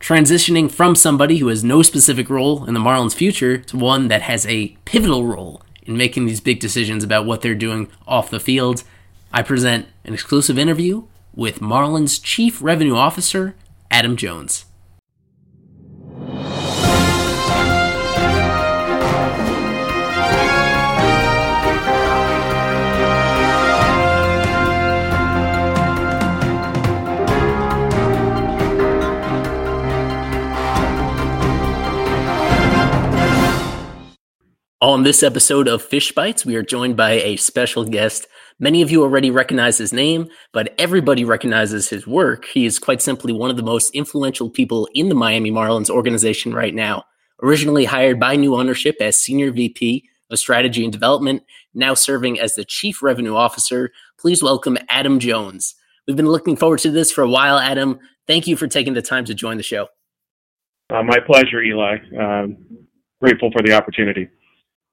Transitioning from somebody who has no specific role in the Marlins' future to one that has a pivotal role in making these big decisions about what they're doing off the field, I present an exclusive interview with Marlins Chief Revenue Officer Adam Jones. On this episode of Fish Bites, we are joined by a special guest. Many of you already recognize his name, but everybody recognizes his work. He is quite simply one of the most influential people in the Miami Marlins organization right now. Originally hired by new ownership as Senior VP of Strategy and Development, now serving as the Chief Revenue Officer, please welcome Adam Jones. We've been looking forward to this for a while, Adam. Thank you for taking the time to join the show. Uh, my pleasure, Eli. Um, grateful for the opportunity.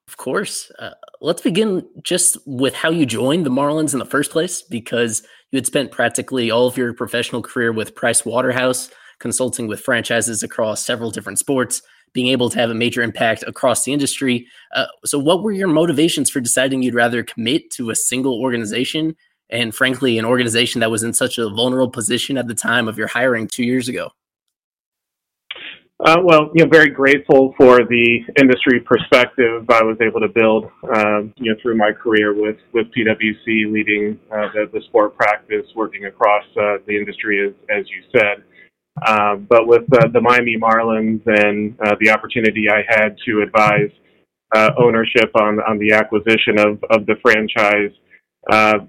Of course. Uh, let's begin just with how you joined the Marlins in the first place, because you had spent practically all of your professional career with Price Waterhouse, consulting with franchises across several different sports, being able to have a major impact across the industry. Uh, so, what were your motivations for deciding you'd rather commit to a single organization and, frankly, an organization that was in such a vulnerable position at the time of your hiring two years ago? Uh, well, you know, very grateful for the industry perspective I was able to build, uh, you know, through my career with with PwC, leading uh, the, the sport practice, working across uh, the industry, as as you said. Uh, but with uh, the Miami Marlins and the opportunity I had to advise ownership on on the acquisition of of the franchise,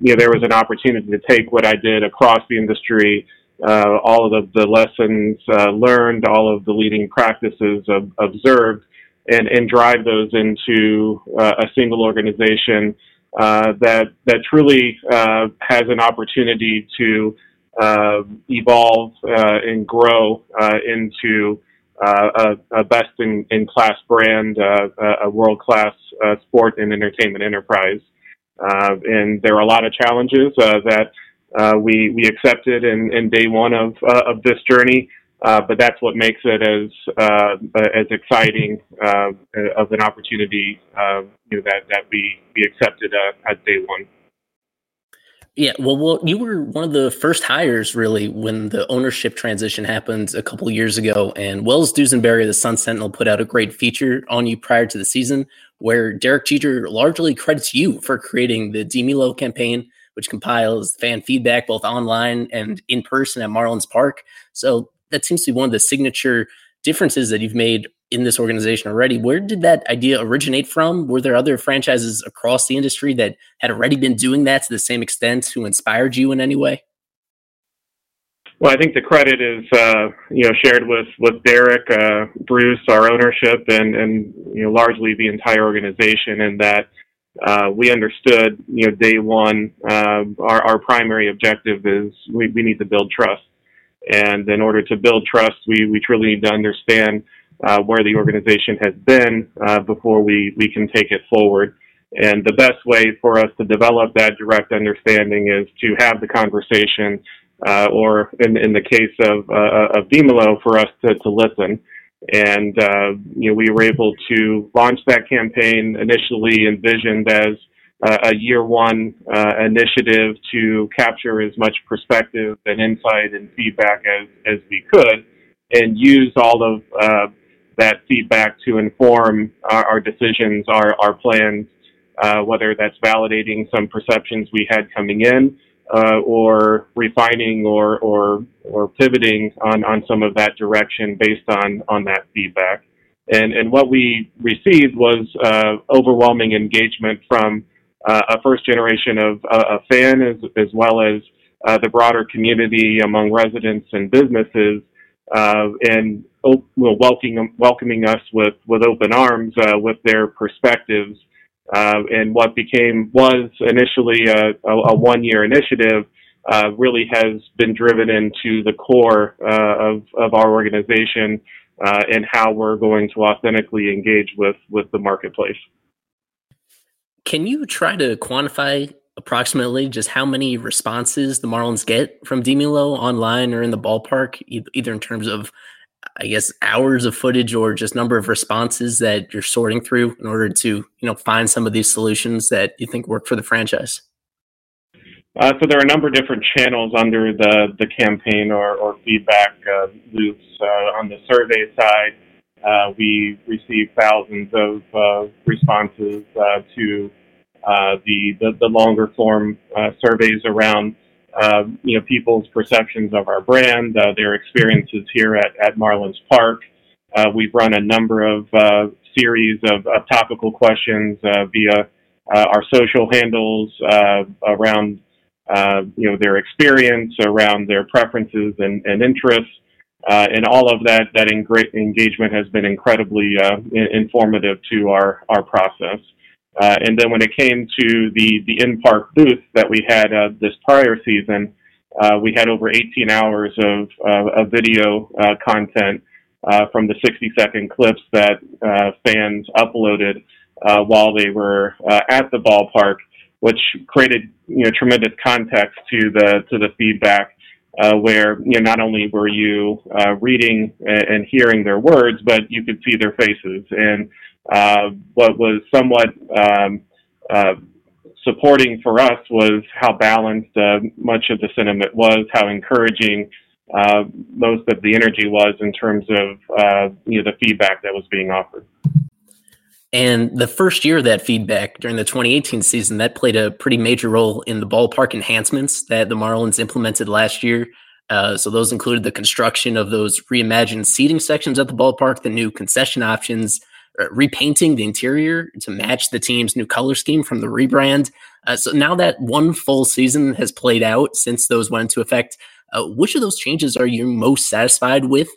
you know, there was an opportunity to take what I did across the industry uh, all of the lessons uh, learned, all of the leading practices of, observed, and, and drive those into uh, a single organization uh, that that truly uh, has an opportunity to uh, evolve and grow into a, a, best in, in class brand, a world class sport and entertainment enterprise. and there are a lot of challenges that uh, we we accepted in, in day one of uh, of this journey. Uh, but that's what makes it as uh, as exciting uh, of an opportunity uh, you know, that that we we accepted at day one. Yeah, well, well, you were one of the first hires really when the ownership transition happened a couple years ago, and Wells Dusenbury, the Sun Sentinel, put out a great feature on you prior to the season, where Derek Jeter largely credits you for creating the Dímelo campaign which compiles fan feedback both online and in person at Marlins Park. So that seems to be one of the signature differences that you've made in this organization already. Where did that idea originate from? Were there other franchises across the industry that had already been doing that to the same extent who inspired you in any way? Well, I think the credit is uh, you know shared with with Derek, uh, Bruce, our ownership, and and you know largely the entire organization, and that uh, we understood, you know, day one, uh, our, our primary objective is we, we need to build trust. And in order to build trust, we, we truly need to understand uh, where the organization has been uh, before we, we can take it forward. And the best way for us to develop that direct understanding is to have the conversation, uh, or in, in the case of, uh, of Dímelo, for us to, to listen and uh, you know we were able to launch that campaign initially envisioned as a year one uh, initiative to capture as much perspective and insight and feedback as as we could, and use all of uh, that feedback to inform our, our decisions, our our plans, uh, whether that's validating some perceptions we had coming in uh, or refining or, or, or pivoting on, on some of that direction based on, on that feedback. And, and what we received was uh, overwhelming engagement from uh, a first generation of uh, a fan as, as well as uh, the broader community among residents and businesses, uh, and welcoming, welcoming us with, with open arms with their perspectives uh, and what became was initially a, a, a one-year initiative uh, really has been driven into the core uh, of, of our organization uh, and how we're going to authentically engage with, with the marketplace. Can you try to quantify approximately just how many responses the Marlins get from Dímelo online or in the ballpark, either in terms of I guess hours of footage or just number of responses that you're sorting through in order to you know find some of these solutions that you think work for the franchise? Uh, so there are a number of different channels under the the campaign or, or feedback uh, loops. Uh, on the survey side, uh, we receive thousands of uh, responses uh, to the, the, the longer form surveys around uh, you know, people's perceptions of our brand, uh, their experiences here at, at Marlins Park. Uh, we've run a number of uh, series of, of, topical questions uh, via uh, our social handles around, you know, their experience, around their preferences and, and interests. and all of that, that engagement has been incredibly informative to our, our process. Uh, and then when it came to the, the in-park booth that we had uh, this prior season, uh, we had over 18 hours of, of video uh, content uh, from the 60-second clips that uh, fans uploaded while they were at the ballpark, which created you know tremendous context to the to the feedback where you know not only were you reading and hearing their words, but you could see their faces. And uh, what was somewhat um, uh, supporting for us was how balanced uh, much of the sentiment was, how encouraging uh, most of the energy was in terms of you know the feedback that was being offered. And the first year of that feedback during the 2018 season, that played a pretty major role in the ballpark enhancements that the Marlins implemented last year. Uh, so those included the construction of those reimagined seating sections at the ballpark, the new concession options, uh, repainting the interior to match the team's new color scheme from the rebrand. Uh, so now that one full season has played out since those went into effect, uh, which of those changes are you most satisfied with?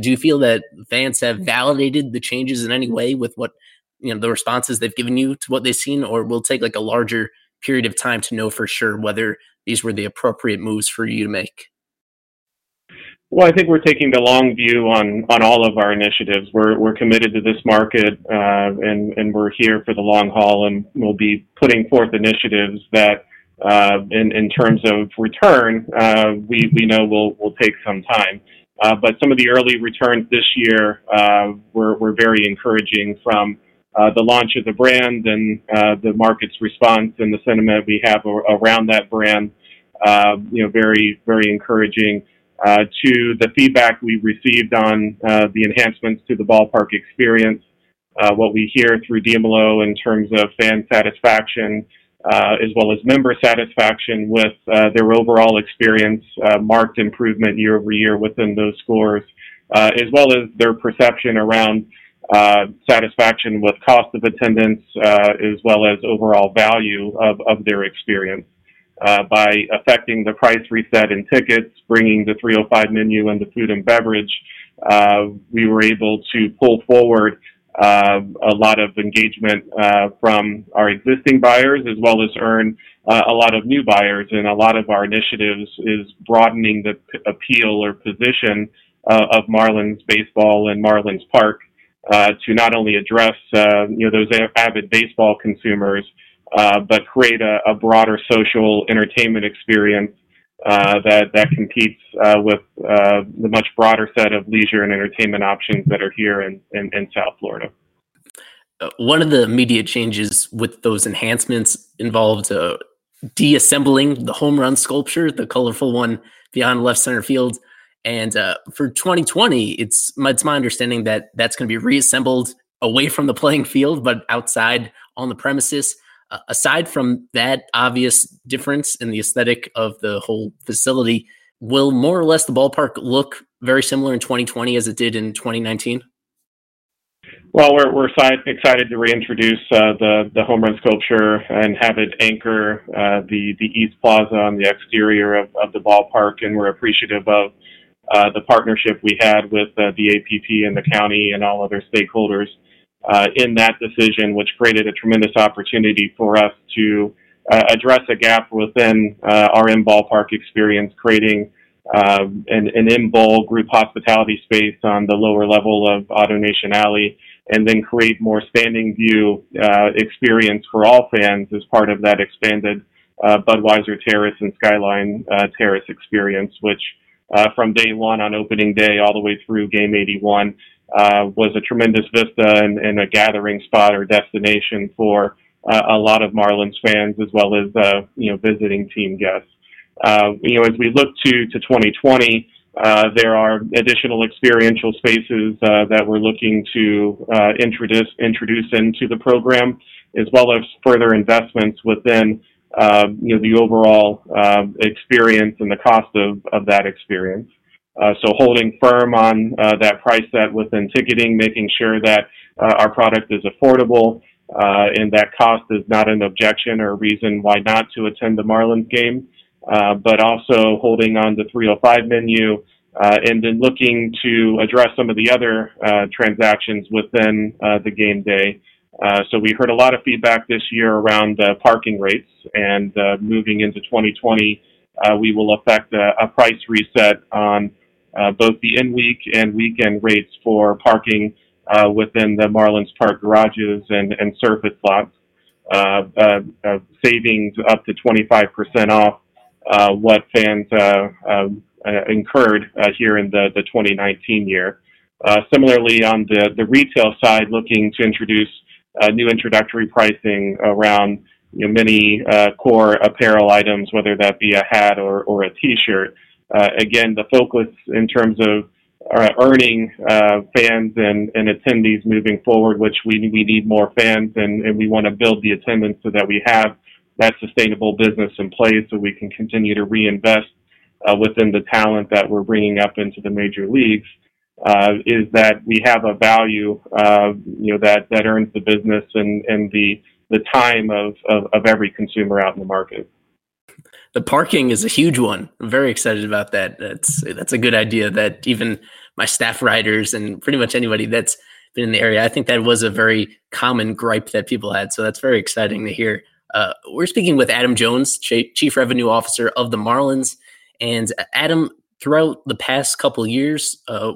Do you feel that fans have validated the changes in any way with what you know the responses they've given you to what they've seen, or will take like a larger period of time to know for sure whether these were the appropriate moves for you to make? Well, I think we're taking the long view on on all of our initiatives. We're we're committed to this market, uh, and and we're here for the long haul, and we'll be putting forth initiatives that, uh, in in terms of return, uh, we we know will will take some time. Uh, but some of the early returns this year uh, were were very encouraging from uh, the launch of the brand and uh, the market's response and the sentiment we have around that brand, uh, you know, very, very encouraging. Uh, to the feedback we received on uh, the enhancements to the ballpark experience, uh, what we hear through Dímelo in terms of fan satisfaction, as well as member satisfaction with their overall experience, marked improvement year over year within those scores, as well as their perception around uh, satisfaction with cost of attendance uh, as well as overall value of, of their experience. Uh, by affecting the price reset in tickets, bringing the 305 menu and the food and beverage, uh, we were able to pull forward uh, a lot of engagement from our existing buyers as well as earn a lot of new buyers. And a lot of our initiatives is broadening the p- appeal or position of Marlins baseball and Marlins Park uh, to not only address uh, you know those avid baseball consumers, uh, but create a, a, broader social entertainment experience uh, that that competes uh, with uh, the much broader set of leisure and entertainment options that are here in, in, in South Florida. One of the immediate changes with those enhancements involved deassembling the home run sculpture, the colorful one beyond left center field. And uh, for 2020, it's it's my understanding that that's going to be reassembled away from the playing field, but outside on the premises. Uh, aside from that obvious difference in the aesthetic of the whole facility, will more or less the ballpark look very similar in 2020 as it did in 2019? Well, we're we're excited to reintroduce uh, the the home run sculpture and have it anchor uh, the the East Plaza on the exterior of, of the ballpark, and we're appreciative of uh, the partnership we had with uh, the APP and the county and all other stakeholders uh, in that decision, which created a tremendous opportunity for us to uh, address a gap within uh, our in ballpark experience, creating um, an, an in bowl group hospitality space on the lower level of AutoNation Alley, and then create more standing view experience for all fans as part of that expanded Budweiser Terrace and Skyline Terrace experience, which uh, from day one on opening day all the way through game 81 uh, was a tremendous vista and, and, a gathering spot or destination for uh, a lot of Marlins fans as well as uh, you know visiting team guests. Uh, you know, as we look to to 2020, uh, there are additional experiential spaces that we're looking to introduce introduce into the program, as well as further investments within uh, you know, the overall uh, experience and the cost of, of that experience. Uh, so holding firm on uh, that price set within ticketing, making sure that uh, our product is affordable uh, and that cost is not an objection or a reason why not to attend the Marlins game, but also holding on the 305 menu and then looking to address some of the other transactions within the game day. Uh, so we heard a lot of feedback this year around uh, parking rates, and uh, moving into 2020, uh, we will affect a, a price reset on uh, both the in-week and weekend rates for parking uh, within the Marlins Park garages and, and surface lots, savings up to 25% off what fans uh, incurred uh, here in the, the 2019 year. Uh, similarly, on the, the retail side, looking to introduce uh, new introductory pricing around you know, many uh, core apparel items, whether that be a hat or, or a t-shirt. Uh, again, the focus in terms of uh, earning uh, fans and, and attendees moving forward, which we, we need more fans and, and we want to build the attendance so that we have that sustainable business in place so we can continue to reinvest uh, within the talent that we're bringing up into the major leagues. Uh, is that we have a value, uh, you know, that, that earns the business and, and the, the time of, of, of every consumer out in the market. The parking is a huge one. I'm very excited about that. That's that's a good idea. That even my staff writers and pretty much anybody that's been in the area, I think that was a very common gripe that people had. So that's very exciting to hear. Uh, we're speaking with Adam Jones, Chief Revenue Officer of the Marlins, and Adam. Throughout the past couple years, uh,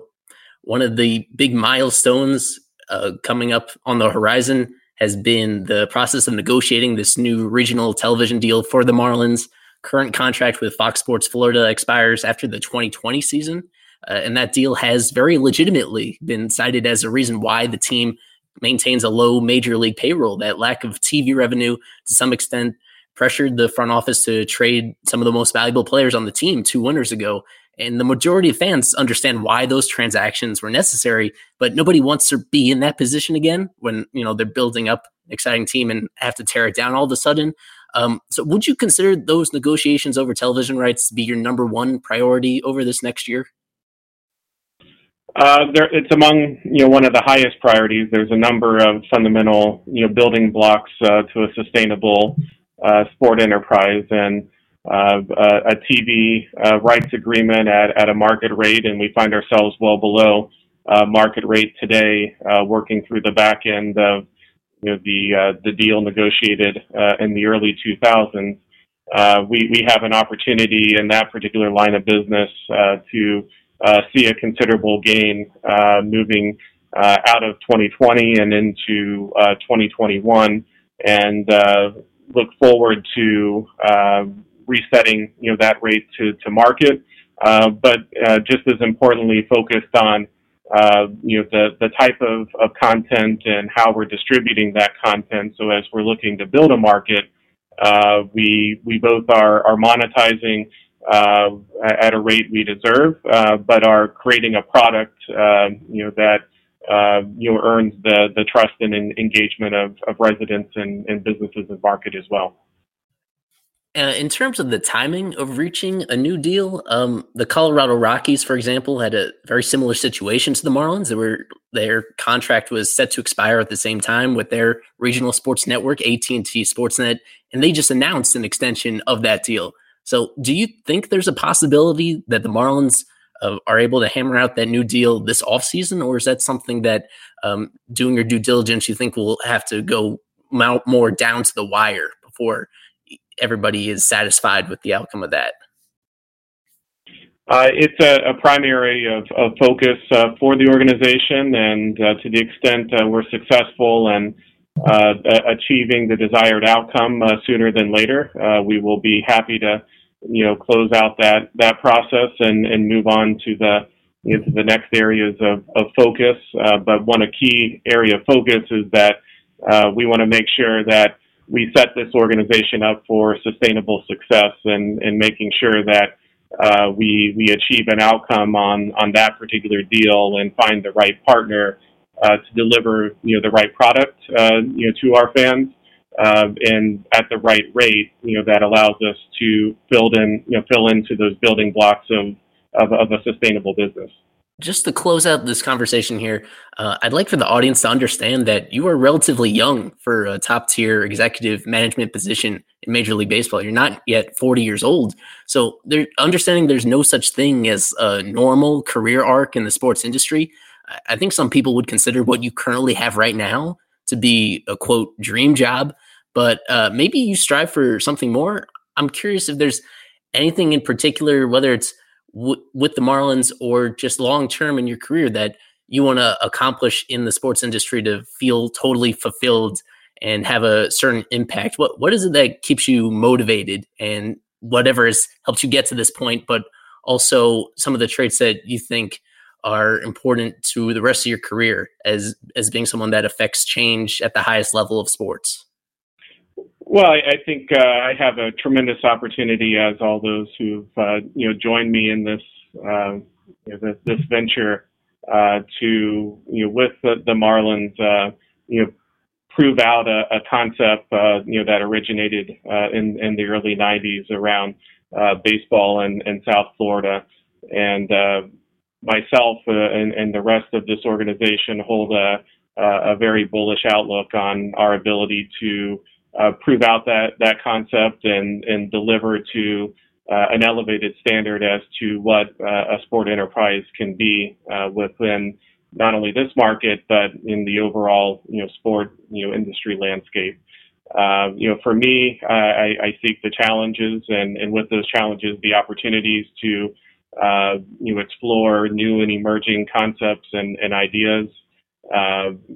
one of the big milestones uh, coming up on the horizon has been the process of negotiating this new regional television deal for the Marlins. Current contract with Fox Sports Florida expires after the 2020 season. Uh, and that deal has very legitimately been cited as a reason why the team maintains a low major league payroll. That lack of TV revenue, to some extent, pressured the front office to trade some of the most valuable players on the team two winters ago. And the majority of fans understand why those transactions were necessary, but nobody wants to be in that position again when you know they're building up an exciting team and have to tear it down all of a sudden. Um, so, would you consider those negotiations over television rights to be your number one priority over this next year? Uh, there, it's among you know one of the highest priorities. There's a number of fundamental you know building blocks uh, to a sustainable uh, sport enterprise, and uh, a TV uh, rights agreement at, at a market rate, and we find ourselves well below uh, market rate today, uh, working through the back end of you know, the uh, the deal negotiated uh, in the early 2000s. we we have an opportunity in that particular line of business to see a considerable gain moving out of 2020 and into 2021, and look forward to resetting you know that rate to to market, uh, but uh, just as importantly, focused on uh, you know the the type of, of content and how we're distributing that content. So as we're looking to build a market, uh, we we both are are monetizing uh, at a rate we deserve, uh, but are creating a product you know that. you know, earns the, the trust and engagement of, of residents and, and businesses and market as well. Uh, in terms of the timing of reaching a new deal, um, the Colorado Rockies, for example, had a very similar situation to the Marlins. They were their contract was set to expire at the same time with their regional sports network, AT and T Sportsnet, and they just announced an extension of that deal. So, do you think there's a possibility that the Marlins uh, are able to hammer out that new deal this offseason, or is that something that um, doing your due diligence you think will have to go more down to the wire before? Everybody is satisfied with the outcome of that? Uh, it's a, a, primary of, of focus uh, for the organization, and uh, to the extent uh, we're successful and uh, achieving the desired outcome uh, sooner than later, we will be happy to, you know, close out that that process and, and move on to the you know, to the next areas of, of focus. but one a key area of focus is that we want to make sure that we set this organization up for sustainable success and, and making sure that uh, we we achieve an outcome on on that particular deal and find the right partner uh, to deliver you know the right product uh, you know to our fans uh, and at the right rate you know that allows us to build in you know fill into those building blocks of of, of a sustainable business just to close out this conversation here, uh, I'd like for the audience to understand that you are relatively young for a top tier executive management position in Major League Baseball. You're not yet 40 years old. So, understanding there's no such thing as a normal career arc in the sports industry, I think some people would consider what you currently have right now to be a quote dream job. But uh, maybe you strive for something more. I'm curious if there's anything in particular, whether it's w- with the Marlins or just long term in your career that you want to accomplish in the sports industry to feel totally fulfilled and have a certain impact? What what is it that keeps you motivated and whatever has helped you get to this point, but also some of the traits that you think are important to the rest of your career as as being someone that affects change at the highest level of sports? Well, I, I think uh, I have a tremendous opportunity, as all those who've uh, you know joined me in this uh, you know, this, this venture, uh, to you know with the, the Marlins, uh, you know prove out a, a concept uh, you know that originated in in the early '90s around baseball and, South Florida, and myself and, and the rest of this organization hold a a very bullish outlook on our ability to uh, prove out that that concept and and deliver to uh, an elevated standard as to what uh, a sport enterprise can be uh, within not only this market but in the overall you know sport you know industry landscape. Uh, you know, for me, I, I seek the challenges, and, and with those challenges, the opportunities to uh, you know explore new and emerging concepts and, and ideas,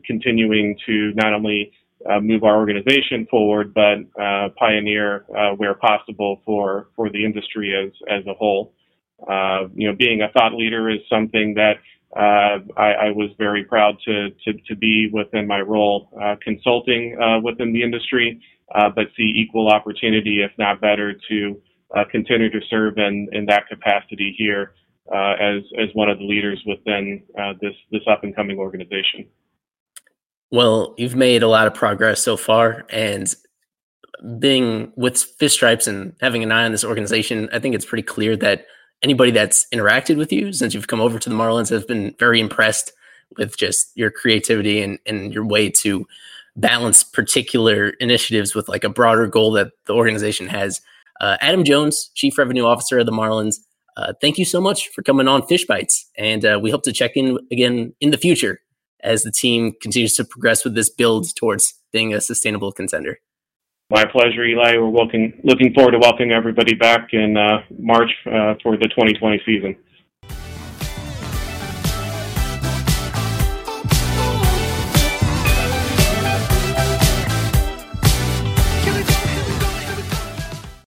continuing to not only uh, move our organization forward, but uh, pioneer uh, where possible for for the industry as as a whole. Uh, you know, being a thought leader is something that uh, I, I, was very proud to to, to be within my role, uh, consulting within the industry, but see equal opportunity, if not better, to continue to serve in in that capacity here as as one of the leaders within this this up and coming organization. Well, you've made a lot of progress so far, and being with Fish Stripes and having an eye on this organization, I think it's pretty clear that anybody that's interacted with you since you've come over to the Marlins has been very impressed with just your creativity and, and your way to balance particular initiatives with like a broader goal that the organization has. Uh, Adam Jones, Chief Revenue Officer of the Marlins, uh, thank you so much for coming on Fish Bites, and uh, we hope to check in again in the future as the team continues to progress with this build towards being a sustainable contender. My pleasure, Eli. We're looking looking forward to welcoming everybody back in uh, March uh, for the 2020 season.